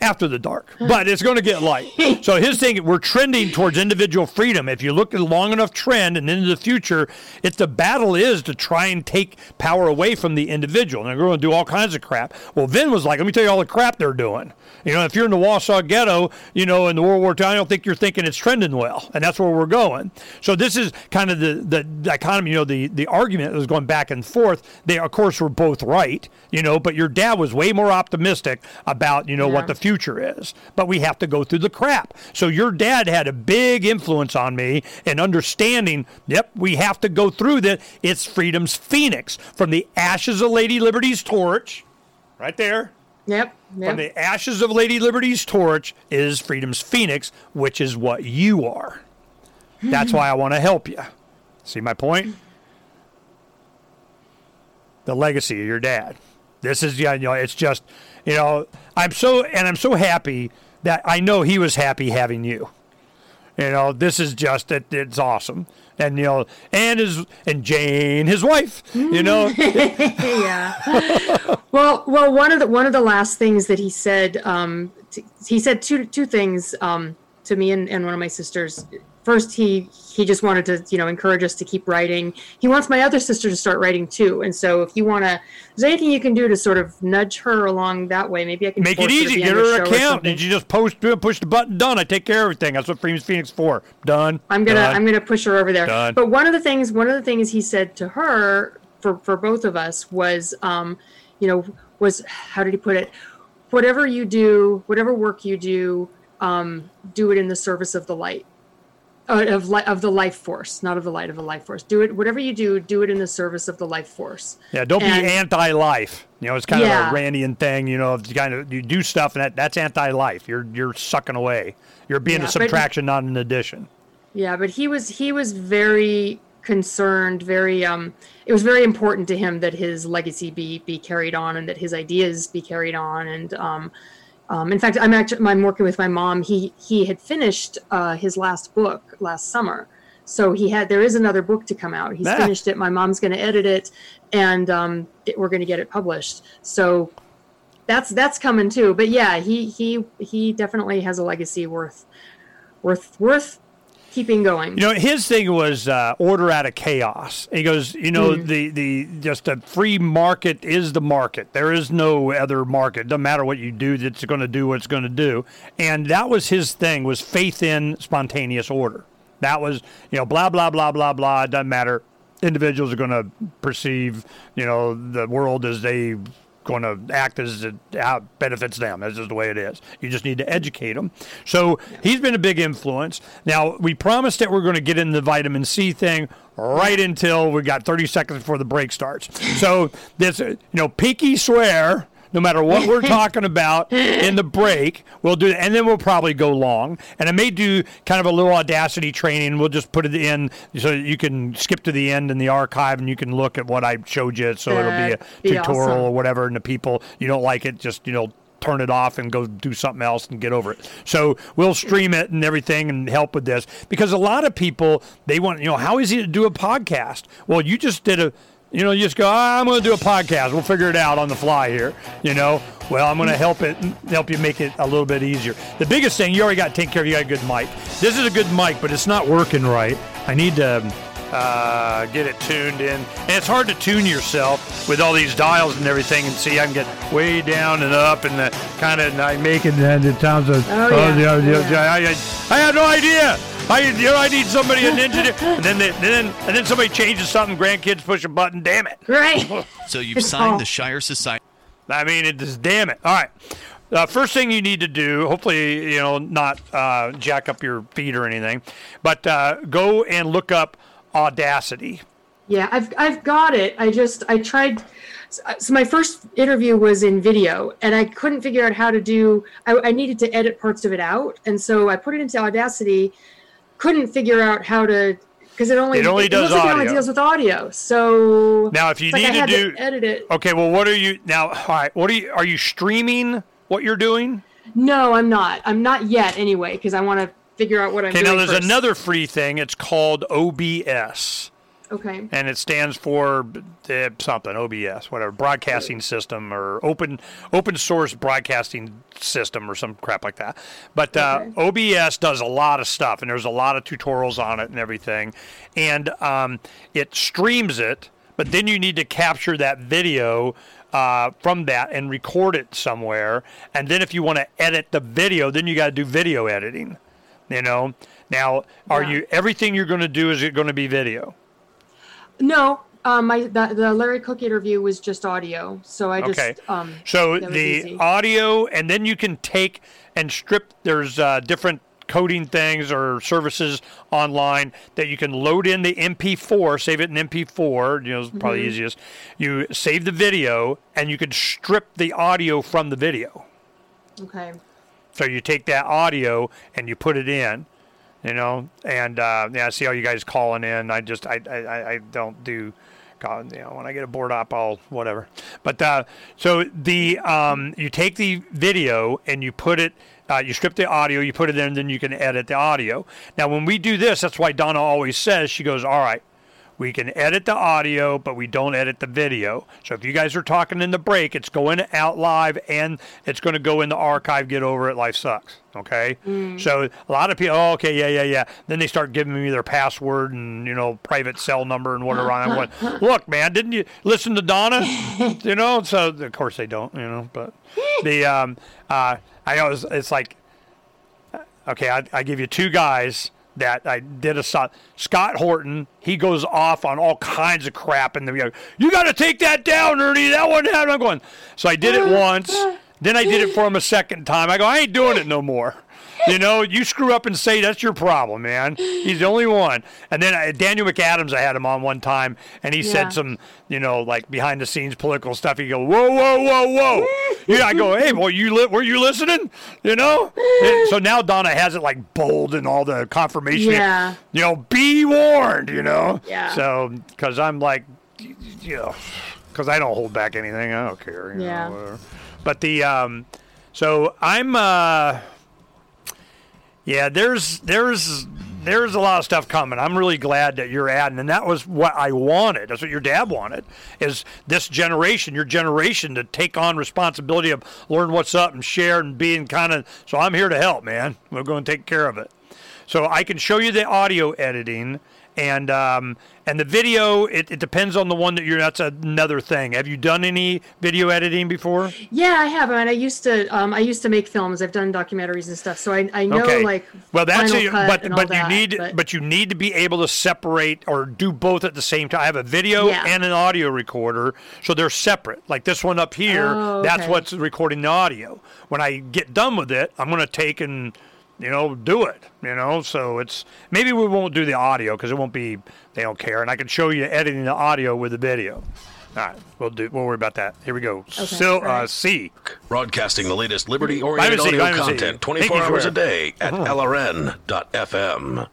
after the dark, but it's going to get light. so his thing, we're trending towards individual freedom. If you look at a long enough trend and into the future, it's the battle is to try and take power away from the individual. And they're going to do all kinds of crap. Well, Vin was like, let me tell you all the crap they're doing. You know, if you're in the Warsaw Ghetto, you know, in the World War II, I don't think you're thinking it's trending well, and that's where we're going. So this is kind of the the dichotomy. You know, the the argument that was going back and forth. They of course were both right. You know, but your dad was way more optimistic about you know what the future is. But we have to go through the crap. So your dad had a big influence on me in understanding. Yep, we have to go through that. It's freedom's phoenix from the ashes of Lady Liberty's torch, right there. yep. From the ashes of Lady Liberty's torch is freedom's phoenix, which is what you are. That's why I want to help you. See my point? The legacy of your dad. This is, yeah, you know, it's just, you know, I'm so, and I'm so happy that I know he was happy having you. You know, this is just, it, it's awesome. And, you know, and his, and Jane, his wife, you know, yeah. well, well, one of the one of the last things that he said, um, t- he said two two things um, to me and, and one of my sisters. First he he just wanted to you know encourage us to keep writing. He wants my other sister to start writing too, and so if you want to, is there anything you can do to sort of nudge her along that way? Maybe I can Make it easy. Get her an account. Did you just post, it, push the button, done. I take care of everything. That's what Freedom's Phoenix for. Done. I'm gonna Done. I'm gonna push her over there. Done. But one of the things one of the things he said to her for for both of us was um, you know, was how did he put it? Whatever you do, whatever work you do, um, do it in the service of the light. Uh, of li- of the life force, not of the light of the life force. Do it whatever you do, do it in the service of the life force. Yeah, don't And- be anti-life. You know, it's kind Yeah. of a Randian thing. You know, if you kind of you do stuff and that that's anti-life. You're you're sucking away. You're being Yeah, a but- subtraction, not an addition. Yeah, but he was he was very concerned, very um it was very important to him that his legacy be be carried on and that his ideas be carried on and um um, in fact, I'm actually I'm working with my mom. He he had finished uh, his last book last summer, so he had there is another book to come out. He's Ah. finished it. My mom's going to edit it, and um, it, we're going to get it published. So that's that's coming too. But yeah, he he he definitely has a legacy worth worth worth keeping going. You know, his thing was uh, order out of chaos. He goes, you know, Hmm. the the just a free market is the market. There is no other market. Doesn't matter what you do, it's going to do what it's going to do. And that was his thing was faith in spontaneous order. That was, you know, blah blah blah blah blah. It doesn't matter. Individuals are going to perceive, you know, the world as they going to act as it benefits them. That's just the way it is. You just need to educate them. So he's been a big influence. Now we promised that we're going to get in the vitamin C thing right until we got 30 seconds before the break starts. So this, you know, pinky swear. No matter what we're talking about in the break, we'll do, and then we'll probably go long. And I may do kind of a little audacity training. We'll just put it in so that you can skip to the end in the archive and you can look at what I showed you. So it'll be a be tutorial awesome. or whatever, and the people you don't like it, just you know turn it off and go do something else and get over it. So we'll stream it and everything and help with this because a lot of people they want you know how easy to do a podcast. Well, you just did a. You know, you just go. "Ah, I'm going to do a podcast. We'll figure it out on the fly here. You know, well, I'm going to help it, help you make it a little bit easier. The biggest thing you already got taken care of. You got a good mic. This is a good mic, but it's not working right. I need to uh, get it tuned in. And it's hard to tune yourself with all these dials and everything. And see, I can get way down and up and the kind of I make it. And it sounds. Of, Oh, yeah. yeah. I, I, I had no idea. I, you know, I need somebody, an engineer. And then, they, and then, and then somebody changes something. Grandkids push a button. Damn it. Right. So you've It's signed all- the Shire Society. I mean, it just damn it. All right. Uh, first thing you need to do, hopefully, you know, not uh, jack up your feet or anything, but uh, go and look up Audacity. Yeah, I've I've got it. I just I tried. So my first interview was in video, and I couldn't figure out how to do. I, I needed to edit parts of it out, and so I put it into Audacity. Couldn't figure out how to because it only It only does It audio. only deals with audio. So Now, if you it's like need I to edit it. okay, well, what are you now? All right, what are you? Are you streaming what you're doing? No, I'm not. I'm not yet anyway because I want to figure out what I'm doing. Okay, now there's first. another free thing. It's called OBS. Okay. and it stands for uh, something OBS, whatever broadcasting system or open open source broadcasting system or some crap like that. But uh, OBS does a lot of stuff, and there's a lot of tutorials on it and everything, and um, it streams it. But then you need to capture that video. Uh, from that and record it somewhere, and then if you want to edit the video, then you got to do video editing. You know, now are Yeah. you everything you're going to do is it going to be video? No, um, my the, the Larry Cook interview was just audio, so I just Okay. um. So the easy. audio, and then you can take and strip. There's uh, different coding things or services online that you can load in the MP4, save it in MP4. You know, it's probably Mm-hmm. easiest. You save the video, and you can strip the audio from the video. Okay. So you take that audio and you put it in, you know, and uh, yeah, I see all you guys calling in. I just I I, I- don't do. call- You know, when I get a board up, I'll whatever. But uh, so the um, you take the video and you put it, uh, you strip the audio, you put it in, then you can edit the audio. Now, when we do this, that's why Donna always says she goes, "All right, we can edit the audio, but we don't edit the video. So if you guys are talking in the break, it's going out live and it's going to go in the archive. Get over it. Life sucks. Okay. So a lot of people, oh, okay, yeah, yeah, yeah. Then they start giving me their password and you know private cell number and whatever. I'm going, look, man, didn't you listen to Donna? you know. So of course they don't. You know, but the um, uh, I always it's like okay, I, I give you two guys that I did a Scott Horton. He goes off on all kinds of crap, and the you got to take that down, Ernie. That one happened. I'm going. So I did it once. Then I did it for him a second time. I go, I ain't doing it no more. You know, you screw up and say that's your problem, man. He's the only one. And then uh, Daniel McAdams, I had him on one time, and he Yeah. said some, you know, like behind the scenes political stuff. He go, whoa, whoa, whoa, whoa. yeah, I go, hey, well, you li- were you listening? You know. And so now Donna has it like bold and all the confirmation. Yeah. You know, be warned. You know. Yeah. So because I'm like, you know, because I don't hold back anything. I don't care. You Yeah. Know. But the um, so I'm uh. Yeah, there's there's there's a lot of stuff coming. I'm really glad that you're adding, and that was what I wanted. That's what your dad wanted. Is this generation, your generation, to take on responsibility of learn what's up and share and being kind of. So I'm here to help, man. We're going to take care of it. So I can show you the audio editing and um, and the video. It, it depends on the one that you're. That's another thing. Have you done any video editing before? Yeah, I have. I mean, I used to. Um, I used to make films. I've done documentaries and stuff, so I, I know okay. like. well, that's Final a, Cut but and all but you that, need but, you need to be able to separate or do both at the same time. I have a video Yeah. and an audio recorder, so they're separate. Like this one up here, Oh, that's what's recording the audio. When I get done with it, I'm going to take and you know do it. You know, so it's maybe we won't do the audio because it won't be they don't care, and I can show you editing the audio with the video. All right, we'll do. We'll worry about that. Here we go. Sil, all uh, right. C. Broadcasting the latest liberty Vitamin oriented audio vitamin content Thank 24 you, hours a day at lrn.fm.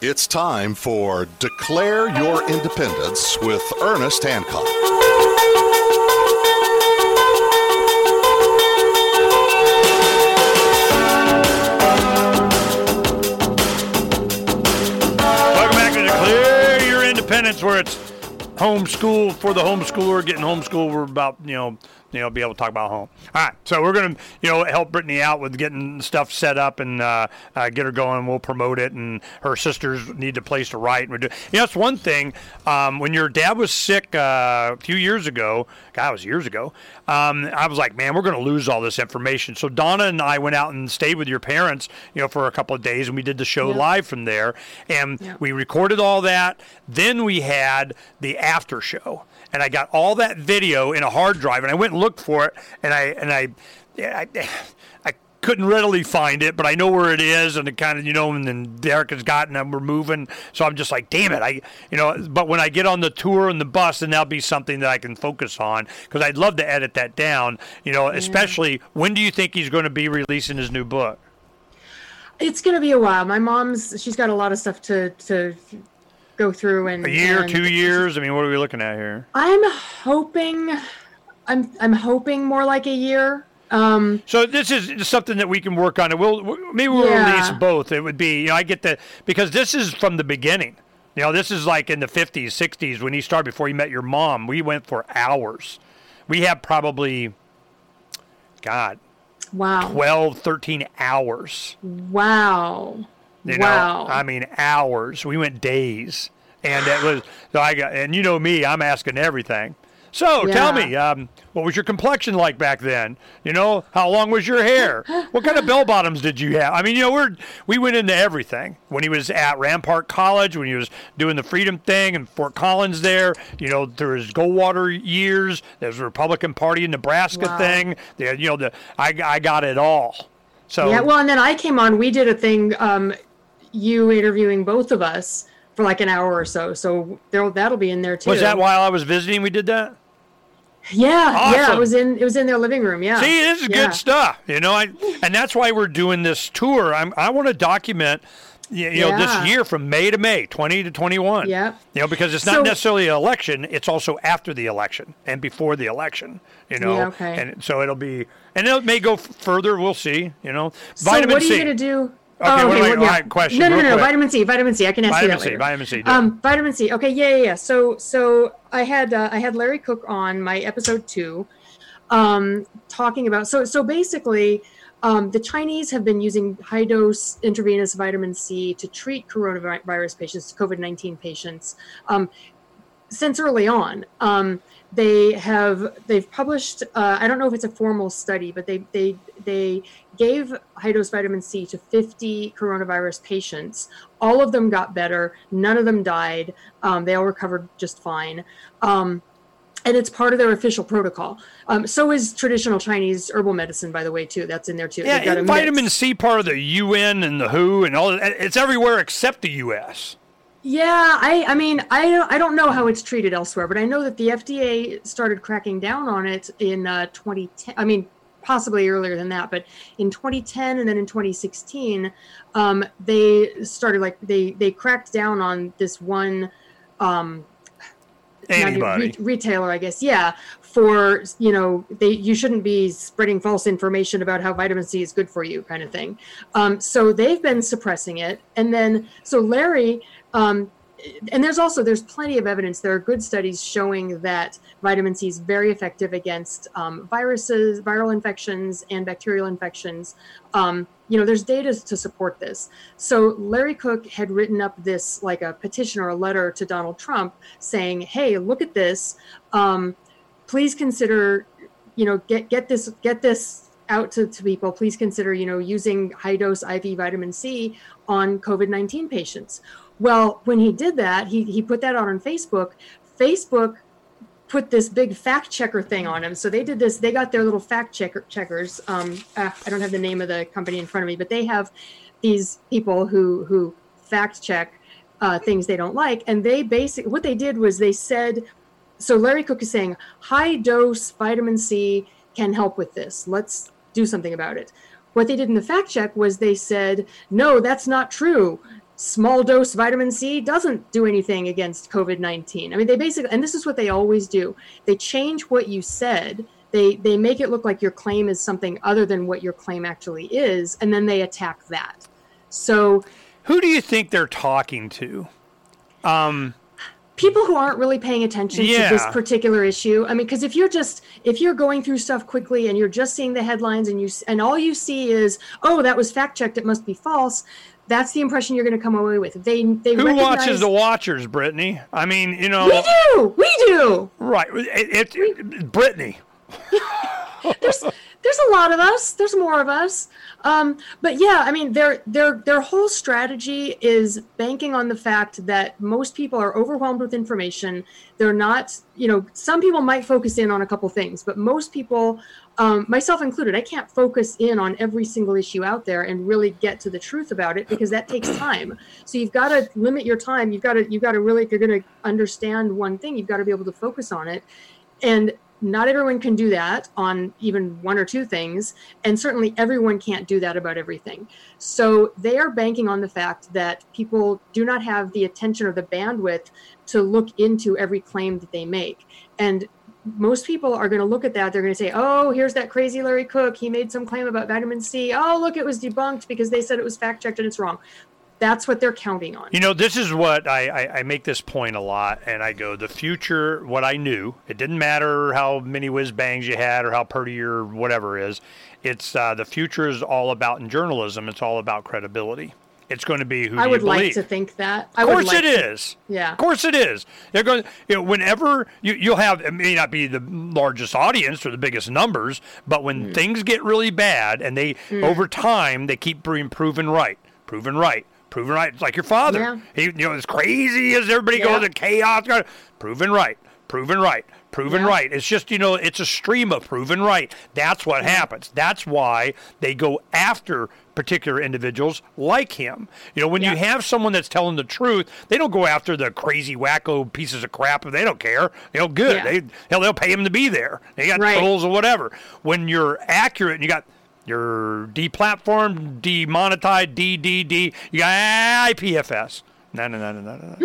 It's time for Declare Your Independence with Ernest Hancock. Independence, where it's homeschool for the homeschooler, getting homeschooled. We're about, you know, you know, be able to talk about home. All right, so we're gonna, you know, help Bretigne out with getting stuff set up and uh, uh, get her going. We'll promote it, and her sisters need a place to write. And we're you know, that's one thing. Um, when your dad was sick uh, a few years ago, God, it was years ago. Um, I was like, man, we're gonna lose all this information. So Donna and I went out and stayed with your parents, you know, for a couple of days, and we did the show Yeah. live from there, and Yeah. we recorded all that. Then we had the after show, and I got all that video in a hard drive, and I went and looked for it, and I and I, I, I couldn't readily find it, but I know where it is, and it kind of you know, and then Derek has gotten them, we're moving, so I'm just like, damn it, I, you know, but when I get on the tour and the bus, then that'll be something that I can focus on because I'd love to edit that down, you know, especially when do you think he's going to be releasing his new book? It's gonna be a while. My mom's. She's got a lot of stuff to to go through and A year, and two years? I mean, what are we looking at here? I'm hoping. I'm I'm hoping more like a year. Um, So this is something that we can work on. And we'll we'll- maybe we'll Yeah. release both. It would be you know I get the because this is from the beginning. You know this is like in the 50s, 60s when he started before he met your mom. We went for hours. We have probably God wow. 12, 13 hours. Wow. You wow. know, I mean hours. We went days, and it was so I got and you know me, I'm asking everything. So tell me, um, what was your complexion like back then? You know, how long was your hair? what kind of bell bottoms did you have? I mean, you know, we're we went into everything when he was at Rampart College, when he was doing the Freedom thing in Fort Collins. There, you know, through his Goldwater years, there's a Republican Party in Nebraska Wow. thing. There, you know, the I I got it all. So Yeah, well, and then I came on. We did a thing, um, you interviewing both of us for like an hour or so. So there, that'll be in there too. was that while I was visiting? We did that. Yeah, yeah. It was in. It was in their living room. Yeah. See, this is Yeah. good stuff. You know, I and that's why we're doing this tour. I'm I want to document you, you know Yeah. this year from May to May, 20 to 21. Yeah. You know, because it's not So- necessarily an election, it's also after the election and before the election, you know. Yeah, okay. And so it'll be and it may go further, we'll see, you know. So Vitamin what are C. you gonna do? Okay, Oh, okay, am I, well, yeah. question? No, no, no, no. quick. Vitamin C, vitamin C. I can ask Vitamin you that C, later. vitamin C, Um, vitamin C. Okay, yeah, yeah, yeah. So, so I had uh, I had Larry Cook on my episode two, um, talking about so so basically. Um, the Chinese have been using high dose intravenous vitamin C to treat coronavirus patients, COVID 19 patients, um, since early on. Um, they have they've published uh, I don't know if it's a formal study, but they they they gave high dose vitamin C to 50 coronavirus patients. All of them got better. None of them died. Um, they all recovered just fine. Um, and it's part of their official protocol. Um, so is traditional Chinese herbal medicine, by the way, too. That's in there too. Yeah, mix. vitamin C part of the UN and the WHO and all. It's everywhere except the U.S. Yeah, I, I mean, I don't, I don't know how it's treated elsewhere, but I know that the FDA started cracking down on it in uh, 2010. I mean, possibly earlier than that, but in 2010 and then in 2016, um, they started like they they cracked down on this one um, Anybody. re- retailer, I guess. Yeah, for you know, they you shouldn't be spreading false information about how vitamin C is good for you, kind of thing. Um, so they've been suppressing it, and then so Larry. Um, and there's also there's plenty of evidence. There are good studies showing that vitamin c is very effective against um, viruses viral infections and bacterial infections. Um, you know there's data to support this. So larry cook had written up this like a petition or a letter to donald trump saying hey look at this. Um, please consider you know get get this get this out to, to people. Please consider you know using high dose iv vitamin c on covid-19 patients well when he did that he, he put that out on facebook facebook put this big fact checker thing on him so they did this they got their little fact checker checkers um, uh, i don't have the name of the company in front of me but they have these people who who fact check uh, things they don't like and they basically what they did was they said so Larry Cook is saying high dose vitamin C can help with this. Let's do something about it. What they did in the fact check was they said, no, that's not true. Small dose vitamin C doesn't do anything against COVID 19. I mean, they basically, and this is what they always do they change what you said. They, they make it look like your claim is something other than what your claim actually is, and then they attack that. So Who do you think they're talking to? Um, people who aren't really paying attention to this particular issue i mean because if you're just if you're going through stuff quickly and you're just seeing the headlines and you and all you see is oh that was fact checked it must be false that's the impression you're going to come away with they they Who watches the Watchers, Bretigne? I mean, you know, we do we do right? It, it, Bretigne. there's there's a lot of us. There's more of us. Um, but yeah i mean their their their whole strategy is banking on the fact that most people are overwhelmed with information. They're not you know some people might focus in on a couple things but most people um, myself included i can't focus in on every single issue out there and really get to the truth about it because that takes time. So you've got to limit your time. You've got to you've got to really if you're going to understand one thing you've got to be able to focus on it. And not everyone can do that on even one or two things and certainly everyone can't do that about everything. So they are banking on the fact that people do not have the attention or the bandwidth to look into every claim that they make. And most people are going to look at that they're going to say oh here's that crazy larry cook he made some claim about vitamin c. Oh look it was debunked because they said it was fact checked and it's wrong that's what they're counting on You know, this is what I, I, I make this point a lot, and I go, the future, what I knew, it didn't matter how many whiz bangs you had or how pretty your whatever is. It's uh, the future is all about in journalism. It's all about credibility. It's going to be who i would like to think that i Of course like it to- is. Yeah. Of course it is. They're going. You know, whenever you you'll have it may not be the largest audience or the biggest numbers, but when Mm. things get really bad and they over time they keep being proven right, proven right, proven right. It's like your father. Yeah. He you know as crazy as everybody Yeah. goes in chaos, proven right, proven right. Proven Yeah. right. It's just, you know, it's a stream of proven right. That's what happens. That's why they go after particular individuals like him. You know, when you have someone that's telling the truth, they don't go after the crazy wacko pieces of crap. They don't care. You know, good. They hell, they'll pay him to be there. They got Right. trolls or whatever. When you're accurate and you got you're deplatformed, demonetized, D D D. You got IPFS. No, no, no, no, no,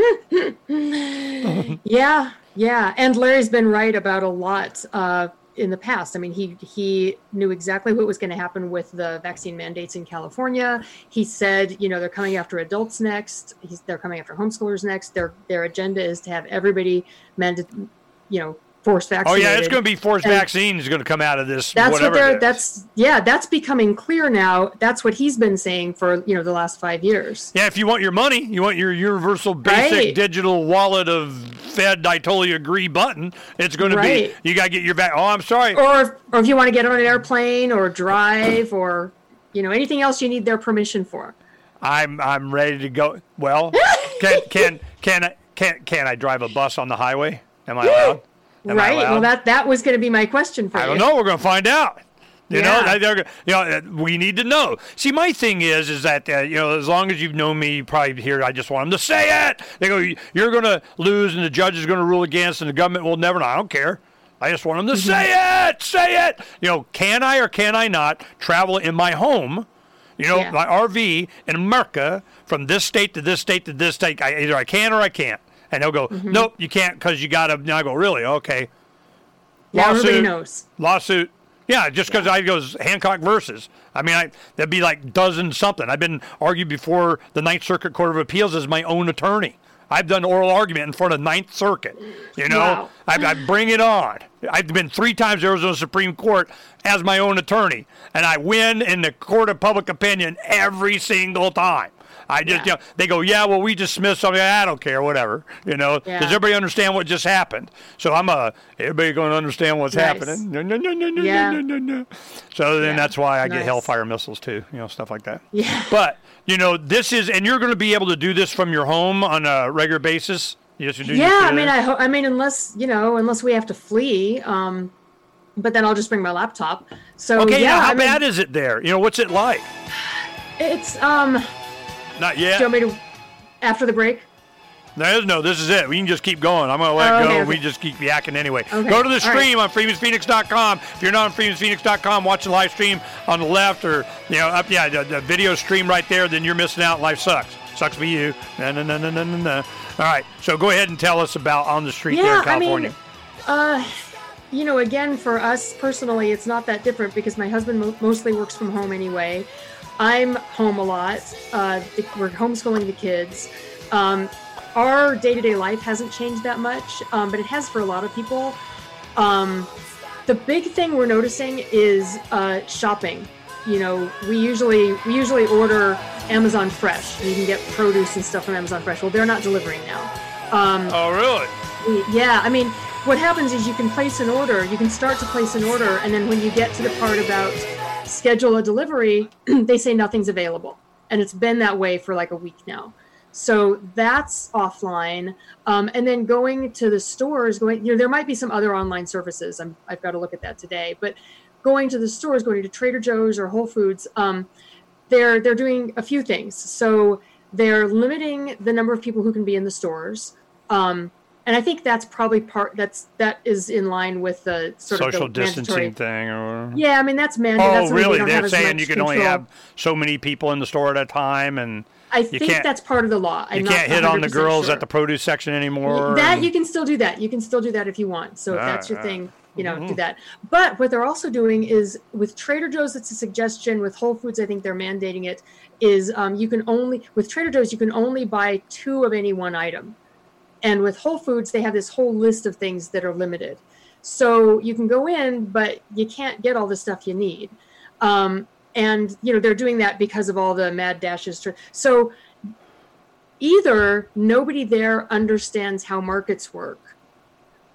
no. Yeah, yeah. And Larry's been right about a lot. Uh, in the past. I mean, he he knew exactly what was going to happen with the vaccine mandates in California. He said, you know, they're coming after adults next. He's, they're coming after homeschoolers next. Their their agenda is to have everybody mandated, you know, forced Oh yeah, it's going to be forced And vaccines going to come out of this. That's what they're. That's yeah. That's becoming clear now. That's what he's been saying for you know the last five years. Yeah, if you want your money, you want your universal basic Right. digital wallet of Fed. I totally agree button. It's going to be. You got to get your back. Oh, I'm sorry. Or if, or if you want to get on an airplane or drive or you know anything else you need their permission for. I'm I'm ready to go. Well, can can can I can can I drive a bus on the highway? Am I allowed? Am right. Well, that that was going to be my question for I you. don't know. We're going to find out. You know, Yeah. they're, you know, we need to know. See, my thing is, is that uh, you know, as long as you've known me, probably here, I just want them to say it. They go, you're going to lose, and the judge is going to rule against, and the government will never know. I don't care. I just want them to say Mm-hmm. it, say it. You know, can I or can I not travel in my home? You know, Yeah. my RV in America from this state to this state to this state. I, either I can or I can't. And they'll go, Mm-hmm. nope, you can't because you got to. And I go, really? Okay. Now everybody Lawsuit. knows. Lawsuit. Yeah, just because I goes Hancock versus. I mean, I, that'd be like dozen something. I've been argued before the Ninth Circuit Court of Appeals as my own attorney. I've done oral argument in front of Ninth Circuit. You know, Wow. I, I bring it on. I've been three times Arizona Supreme Court as my own attorney, and I win in the court of public opinion every single time. I just, Yeah. you know, they go, yeah, well, we dismissed something. I don't care, whatever. You know, Yeah. does everybody understand what just happened? So I'm a, everybody going to understand what's Nice. happening. No, no, no, no, no, Yeah. no, no, no. So then that's why I get Hellfire missiles too, you know, stuff like that. Yeah. But, you know, this is, and you're going to be able to do this from your home on a regular basis. Yes, you do. Yeah, I mean, I ho- I mean, unless you know, unless we have to flee, um, but then I'll just bring my laptop. So Okay, yeah, how I mean, bad is it there? You know, what's it like? it's um. Not yet. Do you want me to after the break? There is no. This is it. We can just keep going. I'm gonna let Oh, it go. okay, okay. We just keep yakking anyway. Okay, Go to the all right. stream on freedomsphoenix.com. If you're not on freedomsphoenix.com, watch the live stream on the left or you know up. Yeah, the, the video stream right there. Then you're missing out. Life sucks. Sucks for you. No, no, no, no, no, no, no. All right. So go ahead and tell us about on the street there Yeah, in I mean, California. Uh, you know, again, for us personally, it's not that different because my husband mo- mostly works from home anyway. I'm home a lot. Uh, we're homeschooling the kids. Um, our day to day life hasn't changed that much, um, but it has for a lot of people. Um, the big thing we're noticing is uh, shopping. You know, we usually we usually order Amazon Fresh. You can get produce and stuff from Amazon Fresh. Well, they're not delivering now. Um, oh, really? yeah, I mean, what happens is you can place an order, you can start to place an order, and then when you get to the part about schedule a delivery, they say nothing's available. And it's been that way for like a week now. So that's offline. Um, and then going to the stores, going, you know, there might be some other online services. I'm, I've got to look at that today. But going to the stores, going to Trader Joe's or Whole Foods, um, they're they're doing a few things. So they're limiting the number of people who can be in the stores. Um, and I think that's probably part that's that is in line with the sort Social of the distancing thing or. Yeah, I mean that's mandatory. Oh, that's really? They're saying you can only have so many people in the store at a time, and I think that's part of the law. I'm you can't hit on the girls sure. at the produce section anymore. That and- you can still do that. You can still do that if you want. So if Ah, that's your ah. thing, you know, do that. But what they're also doing is with Trader Joe's, it's a suggestion. With Whole Foods, I think they're mandating it. Is um, you can only with Trader Joe's you can only buy two of any one item, and with Whole Foods they have this whole list of things that are limited. So you can go in, but you can't get all the stuff you need. Um, and you know they're doing that because of all the mad dashes. So either nobody there understands how markets work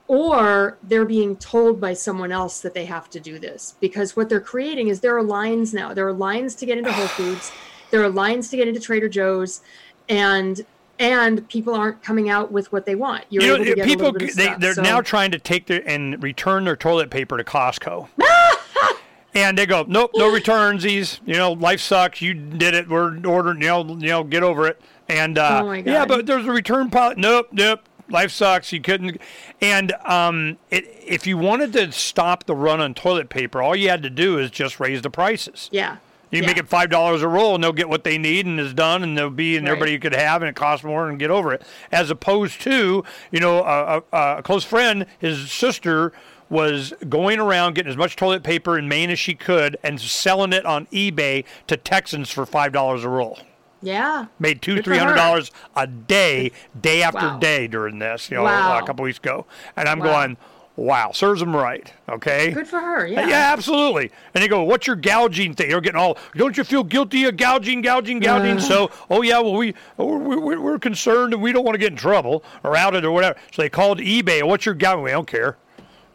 or they're being told by someone else that they have to do this because what they're creating is there are lines now there are lines to get into whole foods there are lines to get into trader joe's and and people aren't coming out with what they want you're you able to know, get people a little bit of they, stuff. they're So- now trying to take their and return their toilet paper to Costco. and they go, nope, no returns. These, you know, life sucks. You did it. We're ordering. You know, you know, get over it. And uh, Oh my yeah, but there's a return policy. Nope, nope. Life sucks. You couldn't. And um, it, if you wanted to stop the run on toilet paper, all you had to do is just raise the prices. yeah You yeah. make it five dollars a roll, and they'll get what they need, and it's done, and they'll be, and Right. everybody could have, and it costs more, and get over it. As opposed to, you know, a, a, a close friend, his sister was going around getting as much toilet paper in Maine as she could and selling it on eBay to Texans for five dollars a roll. Yeah. Made two, three hundred dollars a day, day after Wow. day during this. You know, Wow. a couple weeks ago, and I'm Wow. going, wow, serves them right. Okay. Good for her. Yeah. Yeah, absolutely. And they go, "What's your gouging thing?" They're getting all, "Don't you feel guilty of gouging, gouging, gouging?" Uh. so, oh yeah, well we we're, we're, we're concerned and we don't want to get in trouble or outed or whatever. So they called eBay. What's your gouging? We don't care.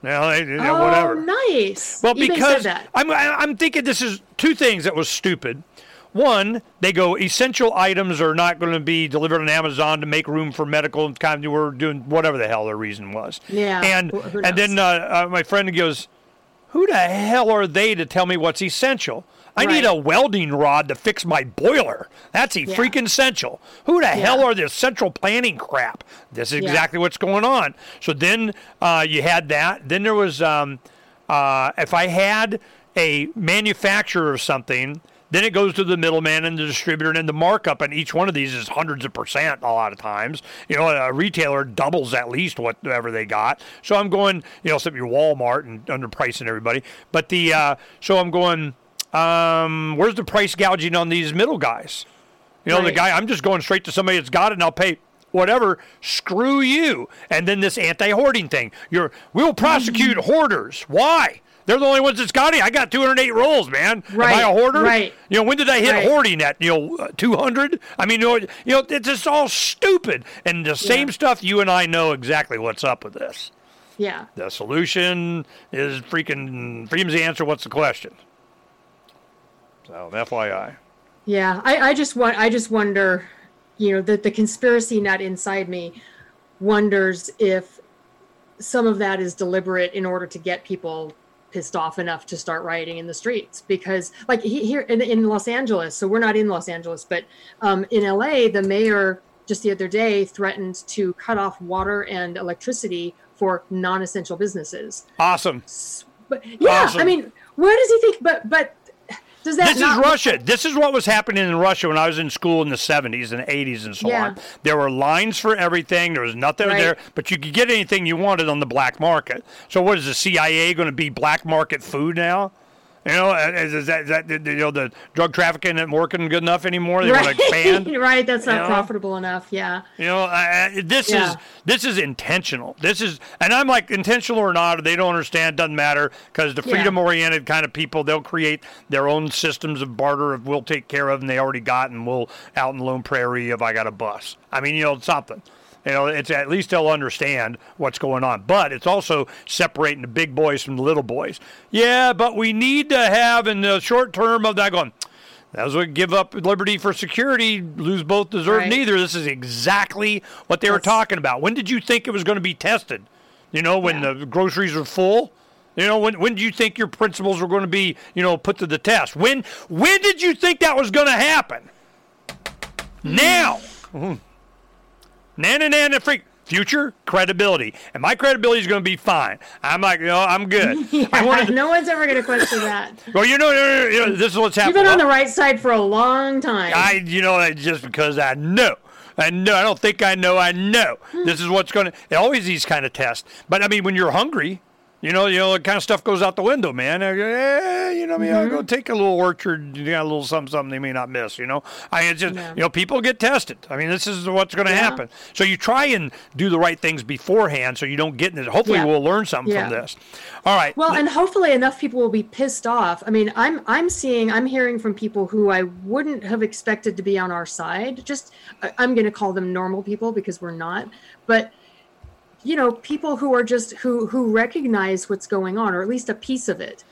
No, they, oh, whatever. nice. Well, eBay because. I'm I'm thinking this is two things that was stupid. One, they go essential items are not going to be delivered on Amazon to make room for medical and kind of we're doing whatever the hell their reason was. Yeah, And and then uh, uh, my friend goes, "Who the hell are they to tell me what's essential? I need a welding rod to fix my boiler. That's a Yeah. freaking essential. Who the hell are this central planning crap? This is Yeah. exactly what's going on. So then uh, you had that. Then there was um, uh, if I had a manufacturer of something, then it goes to the middleman and the distributor, and then the markup on each one of these is hundreds of percent a lot of times. You know, a retailer doubles at least whatever they got. So I'm going, you know, except your Walmart and underpricing everybody. But the uh, so I'm going, um, where's the price gouging on these middle guys? You know, the guy, I'm just going straight to somebody that's got it and I'll pay whatever. Screw you. And then this anti hoarding thing. You're, we'll prosecute Mm-hmm. hoarders. Why? They're the only ones that's got it. I got 208 rolls, man. Am I a hoarder? right. You know, when did I hit Right. hoarding at, you know, 200? I mean, you know, you know, it's just all stupid. And the same Yeah. stuff, you and I know exactly what's up with this. Yeah. The solution is freaking, freedom's the answer. What's the question? So, FYI. Yeah, I, I just want I just wonder, you know, that the conspiracy nut inside me wonders if some of that is deliberate in order to get people pissed off enough to start rioting in the streets because like he, here in, in los angeles so we're not in los angeles but um, in la the mayor just the other day threatened to cut off water and electricity for non-essential businesses Awesome. but yeah Awesome. i mean where does he think but but does that This is Russia. This is what was happening in Russia when I was in school in the 70s and 80s and so Yeah. on. There were lines for everything. There was nothing Right. there, but you could get anything you wanted on the black market. So what is the CIA going to be black market food now? You know, is, is that, is that you know the drug trafficking isn't working good enough anymore? They want to expand. right, that's not You know? profitable enough. Yeah. You know, uh, this is this is intentional. This is, and I'm like intentional or not, they don't understand. Doesn't matter because the freedom-oriented kind of people, they'll create their own systems of barter. Of we'll take care of, and they already got, and we'll out in Lone Prairie if I got a bus. I mean, you know, something. You know, it's at least they'll understand what's going on. But it's also separating the big boys from the little boys. Yeah, but we need to have in the short term of that going. That's what give up liberty for security, lose both, deserve Right. neither. This is exactly what they were talking about. When did you think it was going to be tested? You know, when Yeah. the groceries are full. You know, when when do you think your principles were going to be, you know, put to the test? When when did you think that was going to happen? Now. Mhm. Nana nana freak. Future credibility, and my credibility is going to be fine. I'm like, you know, I'm good. Wanted to, no one's ever going to question that. well, you know, you know, this is what's happening. You've been on the right side for a long time. I, you know, just because I know. I know. I don't think I know. I know. Hmm. This is what's going to. Always these kind of tests. But I mean, when you're hungry, you know, you know, that kind of stuff goes out the window, man. I go, eh, you know, maybe I'll go take a little orchard. You got a little something, something they may not miss. You know, I mean, it's just, Yeah. you know, people get tested. I mean, this is what's going to Yeah. happen. So you try and do the right things beforehand, so you don't get in it. Hopefully, Yeah. we'll learn something from this. All right. well, and hopefully enough people will be pissed off. I mean, I'm I'm seeing, I'm hearing from people who I wouldn't have expected to be on our side. Just I'm going to call them normal people because we're not, but you know, people who are just who who recognize what's going on, or at least a piece of it,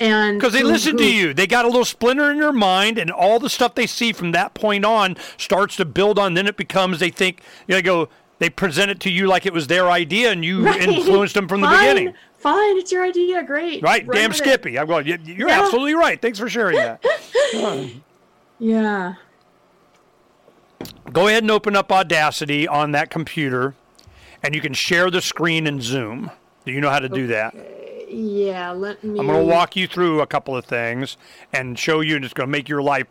and Because they who- listen to you. They got a little splinter in their mind, and all the stuff they see from that point on starts to build on. Then it becomes, they think, you know, they go, they present it to you like it was their idea, and you Right. influenced them from the Fine, beginning. Fine, it's your idea. Great. Right? Run Damn with it. Skippy. I'm going, "You- you're Yeah. absolutely right. Thanks for sharing that. Yeah. Go ahead and open up Audacity on that computer, and you can share the screen in Zoom. Do you know how to do that? Yeah. Let me. I'm going to walk you through a couple of things and show you, and it's going to make your life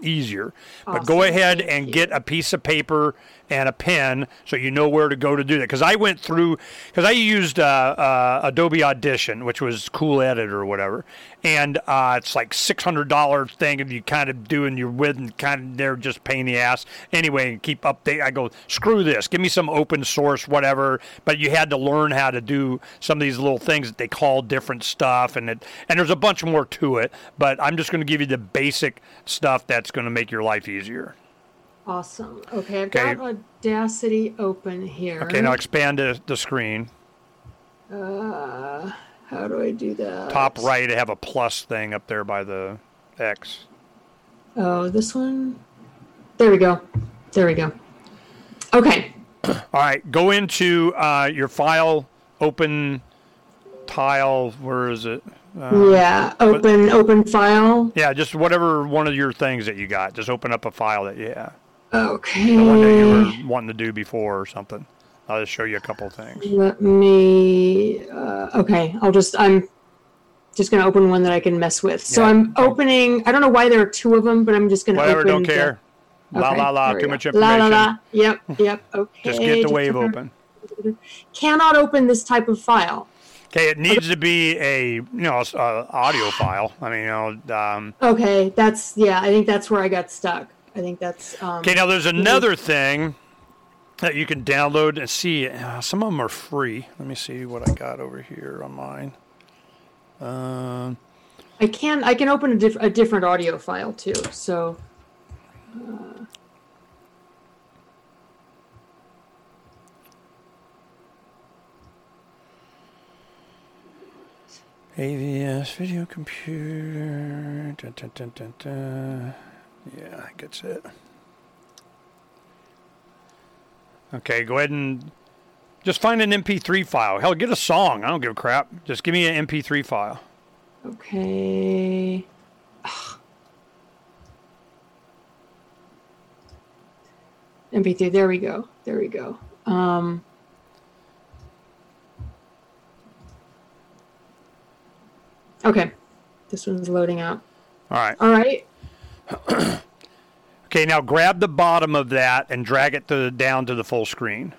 easier. But go ahead Thank and you. get a piece of paper and a pen so you know where to go to do that. Because I went through, because I used uh, uh, Adobe Audition, which was Cool Edit or whatever, and uh, it's like six hundred dollar thing, and you kind of doing your with and kind of they're just pain in the ass anyway. Keep update. I go screw this. Give me some open source whatever. But you had to learn how to do some of these little things that they call different stuff, and it and there's a bunch more to it. But I'm just going to give you the basic stuff that's going to make your life easier. Awesome. Okay, I've Okay. got Audacity open here. Okay, now expand the, the screen. Uh, how do I do that? Top right, I have a plus thing up there by the X. Oh, this one. There we go. There we go. Okay. All right, go into uh, your file, open tile. Where is it? Uh, yeah. Open. Open file. yeah, just whatever one of your things that you got. Just open up a file that have. Okay. The one that you were wanting to do before or something. I'll just show you a couple of things. Let me. Uh, okay, I'll just. I'm just gonna open one that I can mess with. So Yeah. I'm opening. I don't know why there are two of them, but I'm just gonna Whatever, open. don't the- care. La Okay, la la, there too go. much information. la la. la. Yep. Yep. Okay. Just get the wave turn- open. Cannot open this type of file. Okay, it needs to be a you know s- uh, audio file. I mean, you know. Um, Okay, that's yeah. I think that's where I got stuck. I think that's. Um, Okay, now there's another thing that you can download and see. Uh, some of them are free. Let me see what I got over here on mine. Um, I can I can open a, diff- a different audio file too. So uh, AVS video computer. Dun, dun, dun. Yeah, I think that's it. Okay, go ahead and just find an MP3 file. Hell, get a song. I don't give a crap. Just give me an MP3 file. okay. Ugh. MP3. There we go. There we go. Um, okay, this one's loading out. All right. All right. Okay, now grab the bottom of that and drag it to down to the full screen.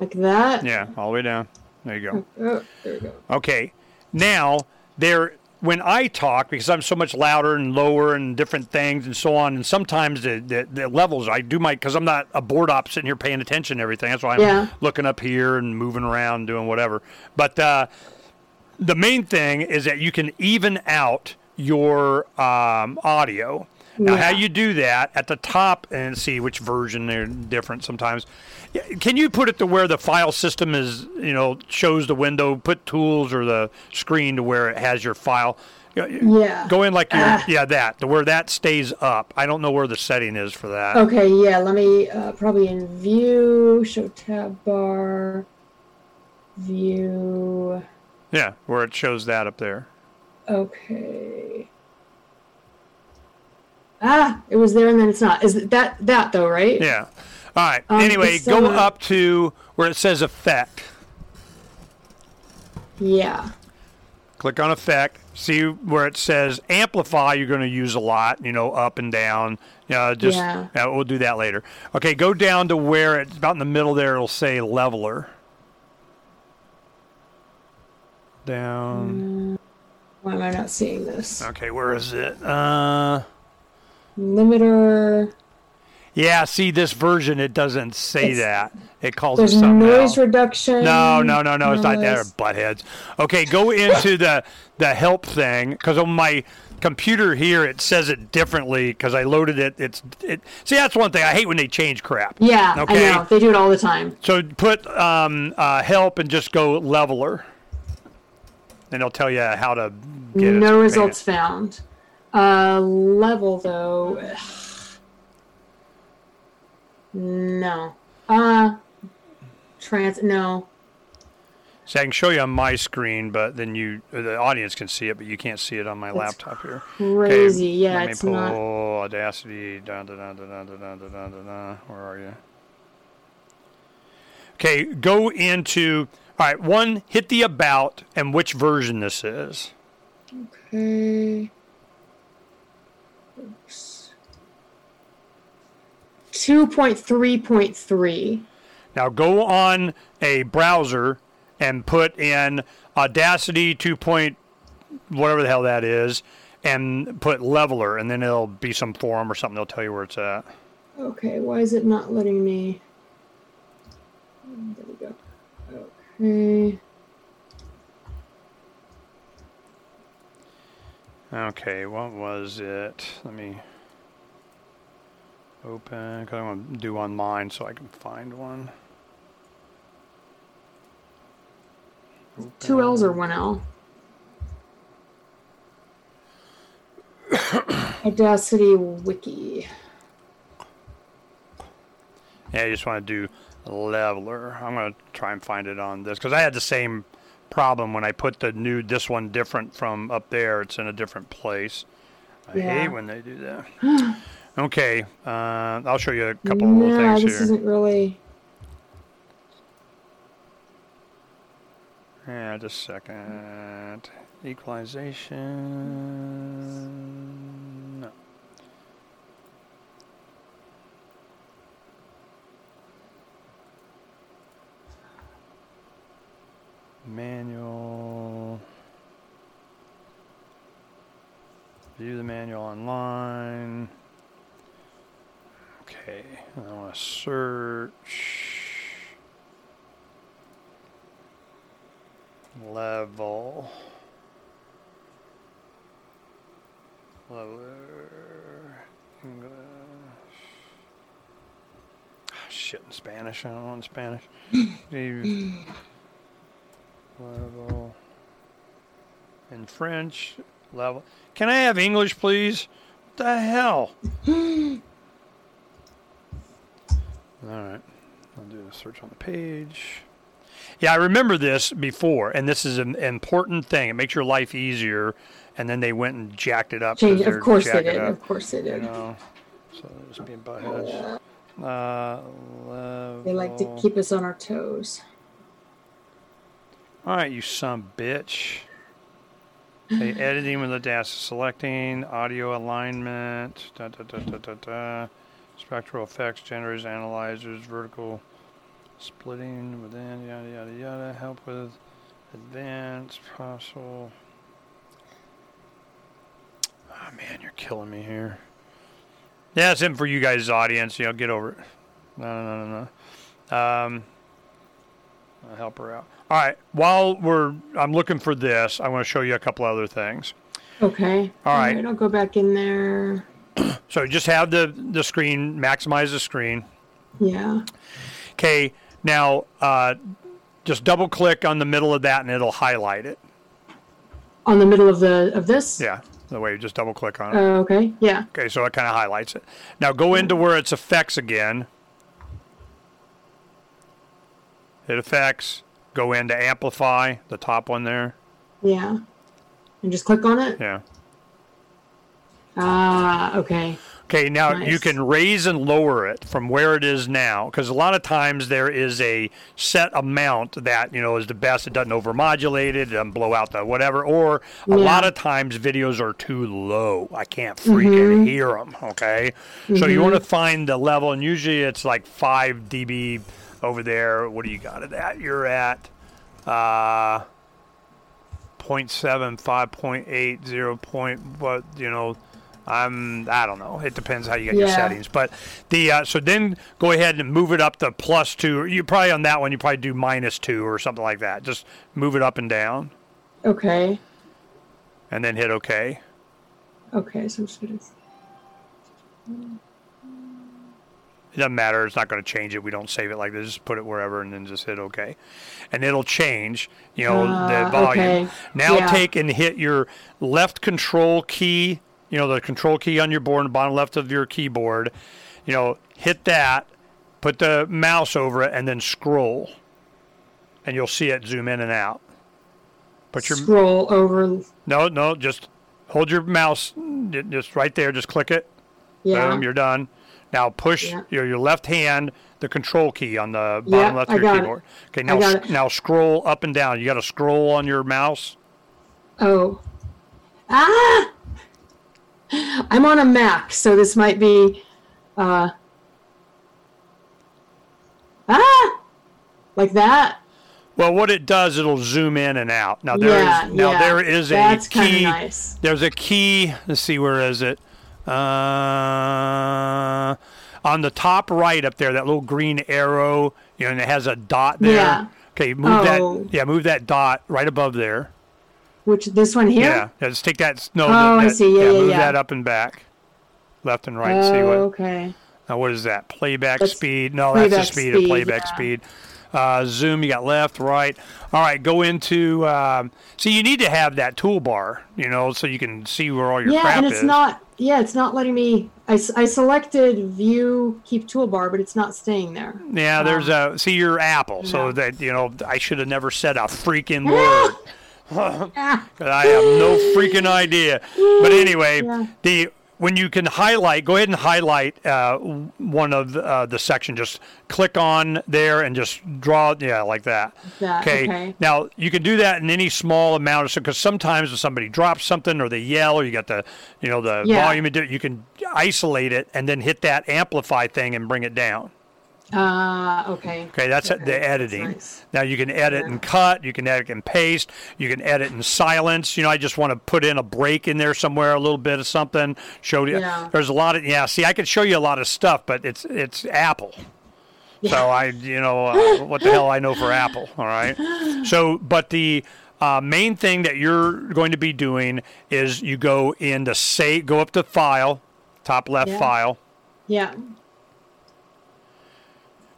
Like that. Yeah, all the way down. There you go. Oh, there we go. Okay. Now, there when I talk because I'm so much louder and lower and different things and so on, and sometimes the the, the levels I do my because I'm not a board op sitting here paying attention to everything. That's why I'm Yeah. looking up here and moving around doing whatever. But uh, the main thing is that you can even out your um, audio. Now, how you do that at the top and see which version they're different sometimes. Can you put it to where the file system is, you know, shows the window, put tools or the screen to where it has your file? Yeah. Go in like your, Ah. yeah, that, to where that stays up. I don't know where the setting is for that. Okay, yeah, let me uh, probably in view, show tab bar, view. Yeah, where it shows that up there. Okay. Ah, it was there and then it's not. Is that that though, right? Yeah. All right. Um, anyway, go up to where it says effect. Yeah. Click on effect. See where it says amplify. You're going to use a lot. You know, up and down. Know, just Yeah. yeah, we'll do that later. Okay, go down to where it's about in the middle there. It'll say leveler. Down. Why am I not seeing this? Okay, where is it? Uh, Limiter. yeah. See this version, it doesn't say It's- that. It calls There's it something noise else. reduction. No, no, no, no. It's not there, noise. buttheads. Okay, go into the the help thing because on my computer here it says it differently because I loaded it. It's it. See, that's one thing I hate when they change crap. Yeah, Okay. I know. They do it all the time. So put um, uh, help and just go leveler, and it'll tell you how to get it. no results found. Uh, level though. No. Uh, trans. No. So I can show you on my screen, but then you the audience can see it, but you can't see it on my laptop here. Crazy. yeah, let me it's pull not. Audacity. Dun, dun, dun, dun, dun, dun, dun, dun, dun. Where are you? Okay, go into. All right, one, hit the about and which version this is. Okay. Oops. 2.3.3. Now go on a browser and put in Audacity 2. Point, whatever the hell that is, and put leveler, and then it'll be some forum or something. They'll tell you where it's at. Okay, why is it not letting me? There we go. Okay. Okay, what was it? Let me open because I want to do on mine so I can find one. Two L's or one L? Audacity Wiki. Yeah, I just want to do leveler. I'm going to try and find it on this because I had the same problem when I put the new this one different from up there. It's in a different place. I Yeah. hate when they do that. okay, uh, I'll show you a couple of little Yeah, things this here. isn't really. Yeah, just a second. Equalization. Manual. View the manual online. Okay, I want to search. level leveler English Ah, shit in Spanish I don't in Spanish level in French level can I have English please what the hell alright I'll do a search on the page yeah, I remember this before, and this is an important thing. It makes your life easier. And then they went and jacked it up. Change. they're Of course they did. Of course they You did. know, so just being buttheads. Uh. They like to keep us on our toes. All right, you some bitch. Okay, editing with the dash selecting, audio alignment, da, da, da, da, da, da, spectral effects, generators, analyzers, vertical splitting within, yada, yada, yada, help with advanced possible. Oh man, you're killing me here. Yeah, it's in for you guys' audience. You know, get over it. No, no, no, no. Um, I'll help her out. All right. While we're, I'm looking for this. I want to show you a couple other things. Okay. All right. I'll go back in there. So just have the the screen, maximize the screen. Yeah. Okay. Now, uh, just double click on the middle of that, and it'll highlight it. On the middle of the of this. Yeah. The way you just double click on it. Oh, okay. Yeah. Okay, so it kind of highlights it. Now go into where it's effects again. Hit effects. Go into amplify, the top one there. Yeah. And just click on it. Yeah. Ah. Okay. Okay, now you can raise and lower it from where it is now, because a lot of times there is a set amount that you know is the best. It doesn't overmodulate it, it doesn't blow out the whatever. Or a Yeah. lot of times videos are too low. I can't freaking hear 'em. hear them. Okay, so you want to find the level, and usually it's like five dB over there. What do you got it at? You're at uh, 0.7, 5.8, 0. Point, what you know. I'm I don't know. It depends how you get your settings. But the uh, so then go ahead and move it up to plus two. You probably on that one you probably do minus two or something like that. Just move it up and down, Okay. and then hit OK. Okay. So I'm just gonna. It doesn't matter. It's not going to change it. We don't save it like this. Just put it wherever and then just hit OK. And it'll change, you know, Ah, the volume. okay. Now Yeah. take and hit your left control key, you know, the control key on your board bottom left of your keyboard. You know, hit that, put the mouse over it, and then scroll. And you'll see it zoom in and out. Put your Scroll over. no, no, just hold your mouse just right there. Just click it. Yeah. Boom, you're done. Now push yeah. your, your left hand the control key on the bottom yeah, left of your keyboard. It. Okay, now now scroll up and down. You got to scroll on your mouse. Oh, ah! I'm on a Mac, so this might be uh, ah, like that. Well, what it does, it'll zoom in and out. Now there yeah, is now yeah. there is a That's key. Nice. There's a key. Let's see, where is it? Uh, on the top right up there, that little green arrow, you know, and it has a dot there. Yeah. Okay, move Oh. that. Yeah, move that dot right above there. Which this one here? Yeah, yeah, just take that. No, Oh, that, I see. Yeah, yeah, move yeah. that up and back, left and right. Oh, see what? okay. Now, what is that? Playback That's speed? No, that's the playback speed, of playback yeah. speed. Uh, zoom, you got left, right. All right, go into. Um, see, you need to have that toolbar, you know, so you can see where all your Yeah, crap and it's is. not. Yeah, it's not letting me. I, I selected view keep toolbar, but it's not staying there. yeah, there's a. See, your Apple, so that you know, I should have never said a freaking word. I have no freaking idea. But anyway, Yeah. the when you can highlight, go ahead and highlight uh, one of uh, the section. Just click on there and just draw, yeah, like that. That, okay. Now you can do that in any small amount of stuff because sometimes if somebody drops something or they yell or you got the, you know, the Yeah. volume, you can isolate it and then hit that amplify thing and bring it down. Uh, okay. Okay, that's Okay, the editing. nice. Now you can edit and cut, you can edit and paste, you can edit and silence. You know, I just want to put in a break in there somewhere, a little bit of something. Show you. Yeah. There's a lot of yeah. See, I could show you a lot of stuff, but it's it's Apple. So I, you know, uh, what the hell I know for Apple. All right. So, but the uh, main thing that you're going to be doing is you go into save, go up to File, top left Yeah. File. Yeah.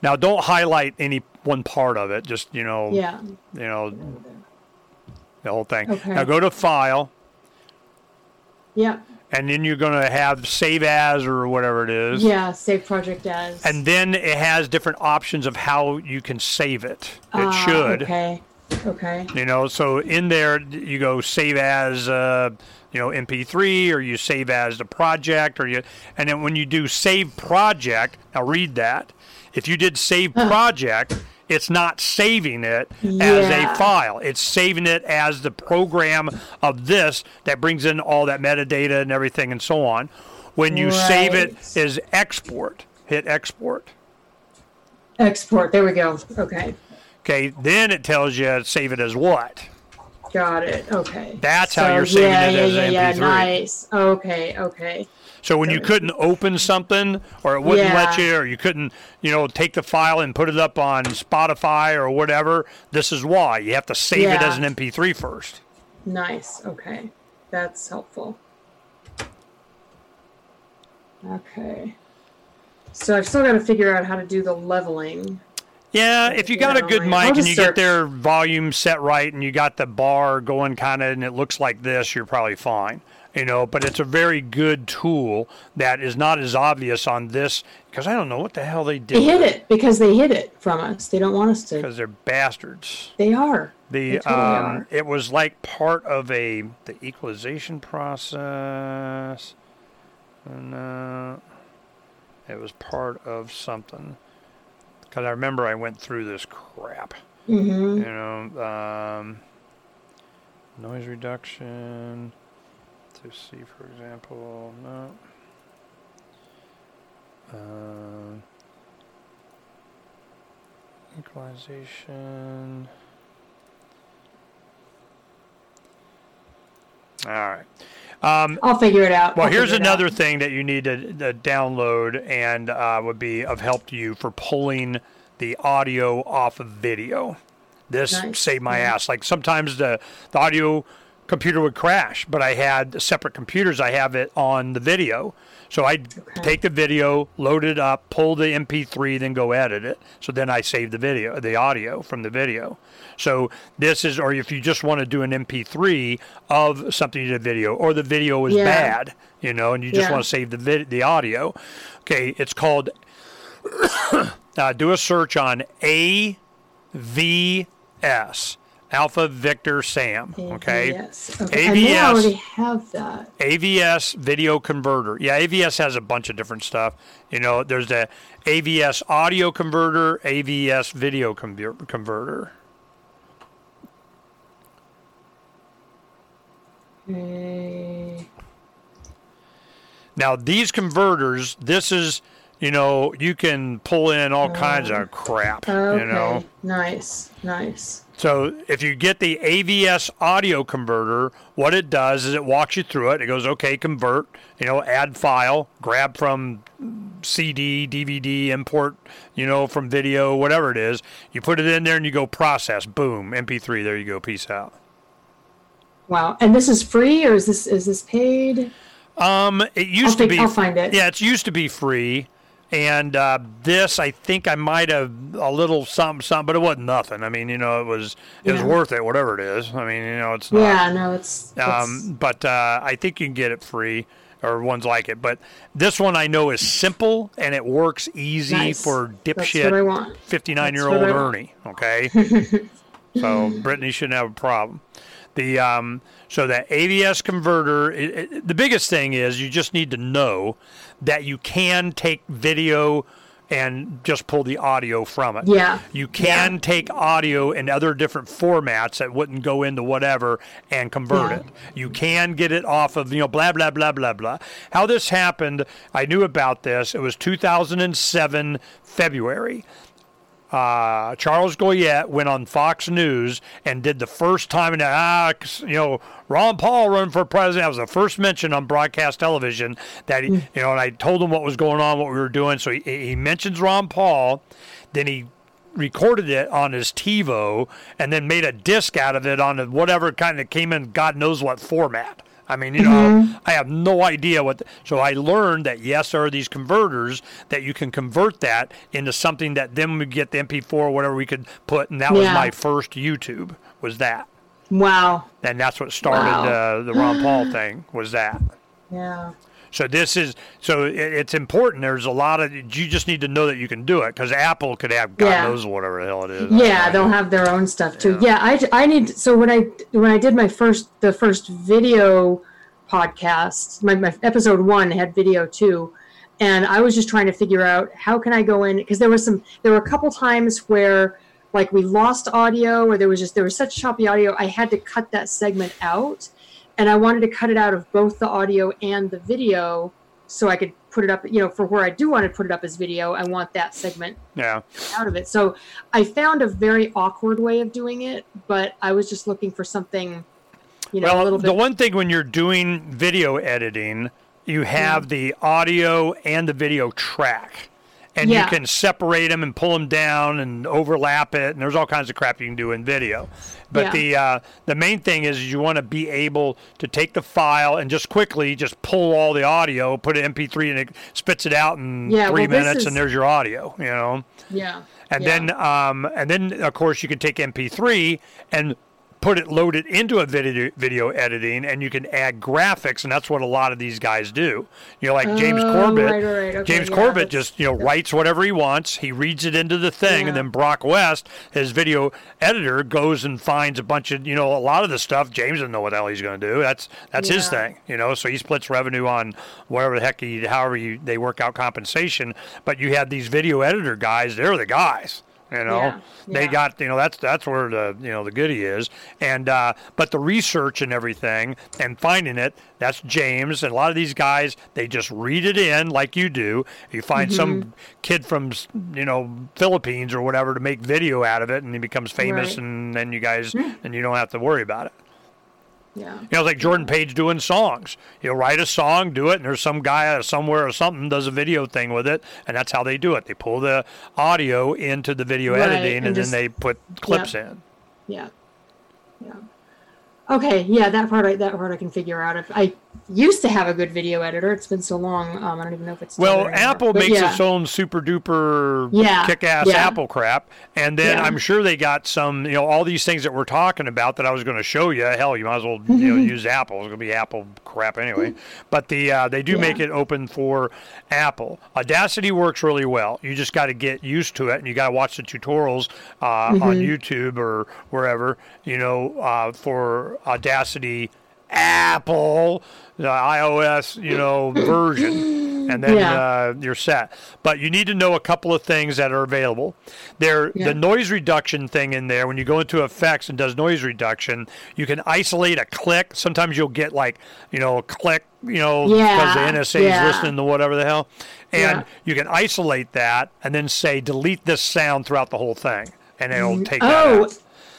Now, don't highlight any one part of it. Just you know, Yeah. you know, the whole thing. Okay. Now go to File, Yeah. and then you're going to have Save As or whatever it is. Yeah. Save project as. And then it has different options of how you can save it. It Ah, should. Okay. Okay. You know, so in there you go save as uh, you know MP3 or you save as the project or you and then when you do save project, now read that. If you did save project, it's not saving it as a file. It's saving it as the program of this that brings in all that metadata and everything and so on. When you save it as export, hit export. Export. There we go. Okay. Okay, then it tells you save it as what? Got it. Okay. That's how you're saving yeah, it yeah, as yeah. MP3. Nice. Okay. Okay. So when you couldn't open something, or it wouldn't let you, or you couldn't, you know, take the file and put it up on Spotify or whatever, this is why you have to save it as an MP3 first. Nice. Okay. That's helpful. Okay. So I've still got to figure out how to do the leveling. Yeah, if you got a good mic and you get their volume set right and you got the bar going kind of and it looks like this, you're probably fine. You know, but it's a very good tool that is not as obvious on this because I don't know what the hell they did They hid it because they hid it from us. They don't want us to. because they're bastards. They are. The They totally um, are. it was like part of a the equalization process. No, it was part of something. Because I remember I went through this crap. Mm-hmm. You know, um, noise reduction. To see, for example, no. Um, equalization. All right. Um, I'll figure it out. well, I'll here's another thing that you need to, to download and uh, would be of help to you for pulling the audio off of video. This Nice, saved my yeah. ass. Like sometimes the, the audio computer would crash, but I had separate computers. I have it on the video. So I'd Okay. take the video, load it up, pull the MP3, then go edit it. So then I save the video, the audio from the video. So this is, or if you just want to do an MP3 of something you did video, or the video is Yeah. bad, you know, and you just Yeah. want to save the vid- the audio. Okay, it's called. uh, do a search on AVS, Alpha Victor Sam. Okay. Yes. Okay. I may AVS. already have that. AVS video converter. Yeah, AVS has a bunch of different stuff. You know, there's the AVS audio converter, AVS video conver- converter. Okay. Now, these converters, this is you know, you can pull in all kinds of oh. crap. Okay. You know. Nice. Nice. So if you get the AVS audio converter, what it does is it walks you through it. It goes, okay, convert, you know, add file, grab from CD, DVD, import, you know, from video, whatever it is. You put it in there and you go process. Boom, MP3. There you go. Peace out. Wow. And this is free or is this is this paid? Um, it used to think- be. I'll find it. Yeah, it's used to be free, and uh, this I think I might have a little something, something, but it wasn't nothing. I mean, you know, it was it was Yeah. worth it, whatever it is. I mean, you know, it's not. Yeah, no, it's, it's Um, but uh, I think you can get it free or ones like it. But this one I know is simple and it works easy Nice. for That's what I dipshit 59 year old Ernie. Okay. so Bretigne shouldn't have a problem. The um, so that AVS converter, it, it, the biggest thing is you just need to know that you can take video and just pull the audio from it. Yeah. You can take audio in other different formats that wouldn't go into whatever and convert Yeah. it. You can get it off of, you know, blah, blah, blah, blah, blah. How this happened, I knew about this. It was 2007 February. Uh, Charles Goyette went on Fox News and did the first time in ah, you know, Ron Paul run for president. That was the first mention on broadcast television that he, you know, and I told him what was going on, what we were doing. So he, he mentions Ron Paul, then he recorded it on his TiVo and then made a disc out of it on whatever kind of came in God knows what format. I mean, you know, I have no idea what. so I learned that yes, there are these converters that you can convert that into something that then we get the MP4 or whatever we could put, and that was my first YouTube. Was that, wow. and that's what started Wow. uh, the Ron Paul thing. Was that. Yeah. So this is so it, it's important. There's a lot of you just need to know that you can do it because Apple could have God Yeah. knows whatever the hell it is. Yeah, they'll have their own stuff too. Yeah, I, I need so when I when I did my first the first video podcast, my, my episode one had video too, and I was just trying to figure out how can I go in because there was some there were a couple times where like we lost audio or there was just there was such choppy audio I had to cut that segment out, and I wanted to cut it out of both the audio and the video so I could put it up you know for where I do want to put it up as video I want that segment Yeah. out of it. So I found a very awkward way of doing it, but I was just looking for something, you know, a Well, the one thing when you're doing video editing, you have the audio and the video track. And Yeah. you can separate them and pull them down and overlap it, and there's all kinds of crap you can do in video. But Yeah. the uh, the main thing is you want to be able to take the file and just quickly just pull all the audio, put an MP3, and it spits it out in Yeah, three well, minutes, is- and there's your audio. You know. yeah. And yeah. then, um, and then of course you can take MP3 and put it loaded into a video video editing, and you can add graphics, and that's what a lot of these guys do. You know, like James Oh, Corbett. right, right. Okay, James yeah, Corbett just you know writes whatever he wants. He reads it into the thing, and then Broc West, his video editor, goes and finds a bunch of you know a lot of the stuff. James doesn't know what the hell he's going to do. That's that's his thing. You know, so he splits revenue on whatever the heck he, however you, they work out compensation. But you have these video editor guys; they're the guys. You know, Yeah, they got you know that's that's where the you know the goodie is, and uh, but the research and everything and finding it that's James and a lot of these guys they just read it in like you do. You find Mm-hmm. some kid from you know Philippines or whatever to make video out of it, and he becomes famous, Right. and then you guys and you don't have to worry about it. Yeah. You know, like Jordan Page doing songs. He'll write a song, do it, and there's some guy somewhere or something does a video thing with it, and that's how they do it. They pull the audio into the video Right, editing, and, and then they put clips in. Yeah. Yeah. Okay, yeah, that part I that part I can figure out. If I used to have a good video editor, it's been so long. Um, I don't even know if it's Well. Apple makes yeah. its own super duper Yeah, kick ass yeah. Apple crap. And then. I'm sure they got some, you know, all these things that we're talking about that I was going to show you. Hell, you might as well, you know, use Apple. It's going to be Apple crap anyway. But the uh, they do make it open for Apple. Audacity works really well. You just got to get used to it and you got to watch the tutorials uh, Mm-hmm. on YouTube or wherever, you know, uh, for Audacity Apple, the iOS, you know, version. and then Yeah. uh, you're set. But you need to know a couple of things that are available. There, Yeah. the noise reduction thing in there. When you go into effects and does noise reduction, you can isolate a click. Sometimes you'll get like you know a click, you know, because Yeah, the NSA is listening to whatever the hell, and you can isolate that and then say delete this sound throughout the whole thing, and it'll take that Oh,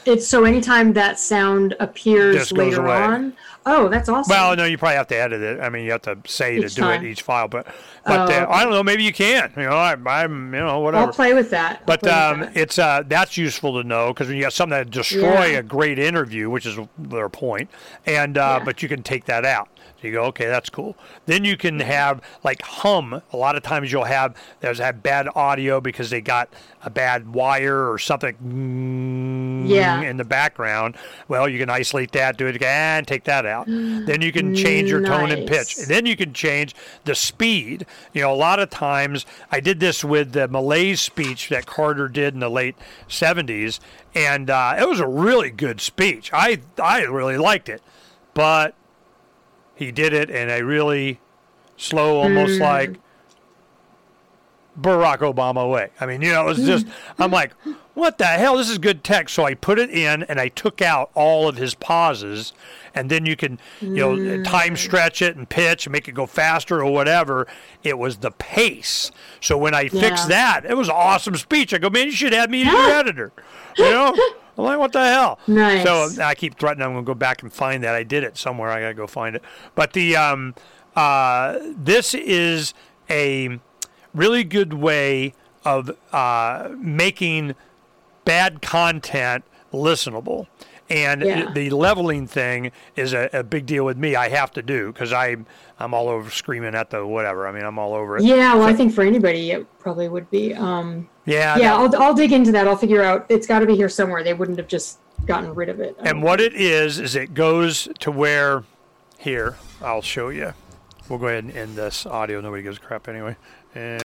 it's so anytime that sound appears later away. on. Oh, that's awesome. Well, no, you probably have to edit it. I mean, you have to say Each to do time. it each file, but but Oh, uh. I don't know. Maybe you can. You know, I, I'm you know whatever. I'll play with that. I'll But with um, that. it's uh, that's useful to know because when you got something that destroy Yeah. a great interview, which is their point, and uh, Yeah. but you can take that out. So you go, okay, that's cool. Then you can have like hum. A lot of times you'll have there's have bad audio because they got a bad wire or something Yeah. in the background. Well, you can isolate that, do it again, take that out. then you can change your tone and pitch. And then you can change the speed. You know, a lot of times I did this with the malaise speech that Carter did in the late 70s, and uh, it was a really good speech. I I really liked it, but he did it in a really slow, almost hmm. like Barack Obama way. I mean, you know, it was just, I'm like, what the hell? This is good text. So I put it in and I took out all of his pauses. And then you can, you know, time hmm. stretch it and pitch and make it go faster or whatever. It was the pace. So when I fixed Yeah. that, it was an awesome speech. I go, man, you should have me as your editor. You know? I'm like, what the hell? Nice. So I keep threatening I'm going to go back and find that. I did it somewhere. I got to go find it. But the um, uh, this is a really good way of uh, making bad content listenable. And Yeah. the leveling thing is a, a big deal with me. I have to do because I'm I'm all over screaming at the whatever. I mean, I'm all over it. yeah, well, I think for anybody it probably would be. Um, Yeah. yeah, I'll, I'll dig into that. I'll figure out. It's got to be here somewhere. They wouldn't have just gotten rid of it. I And what it is is it goes to where here I'll show you. We'll go ahead and end this audio. Nobody gives a crap anyway. And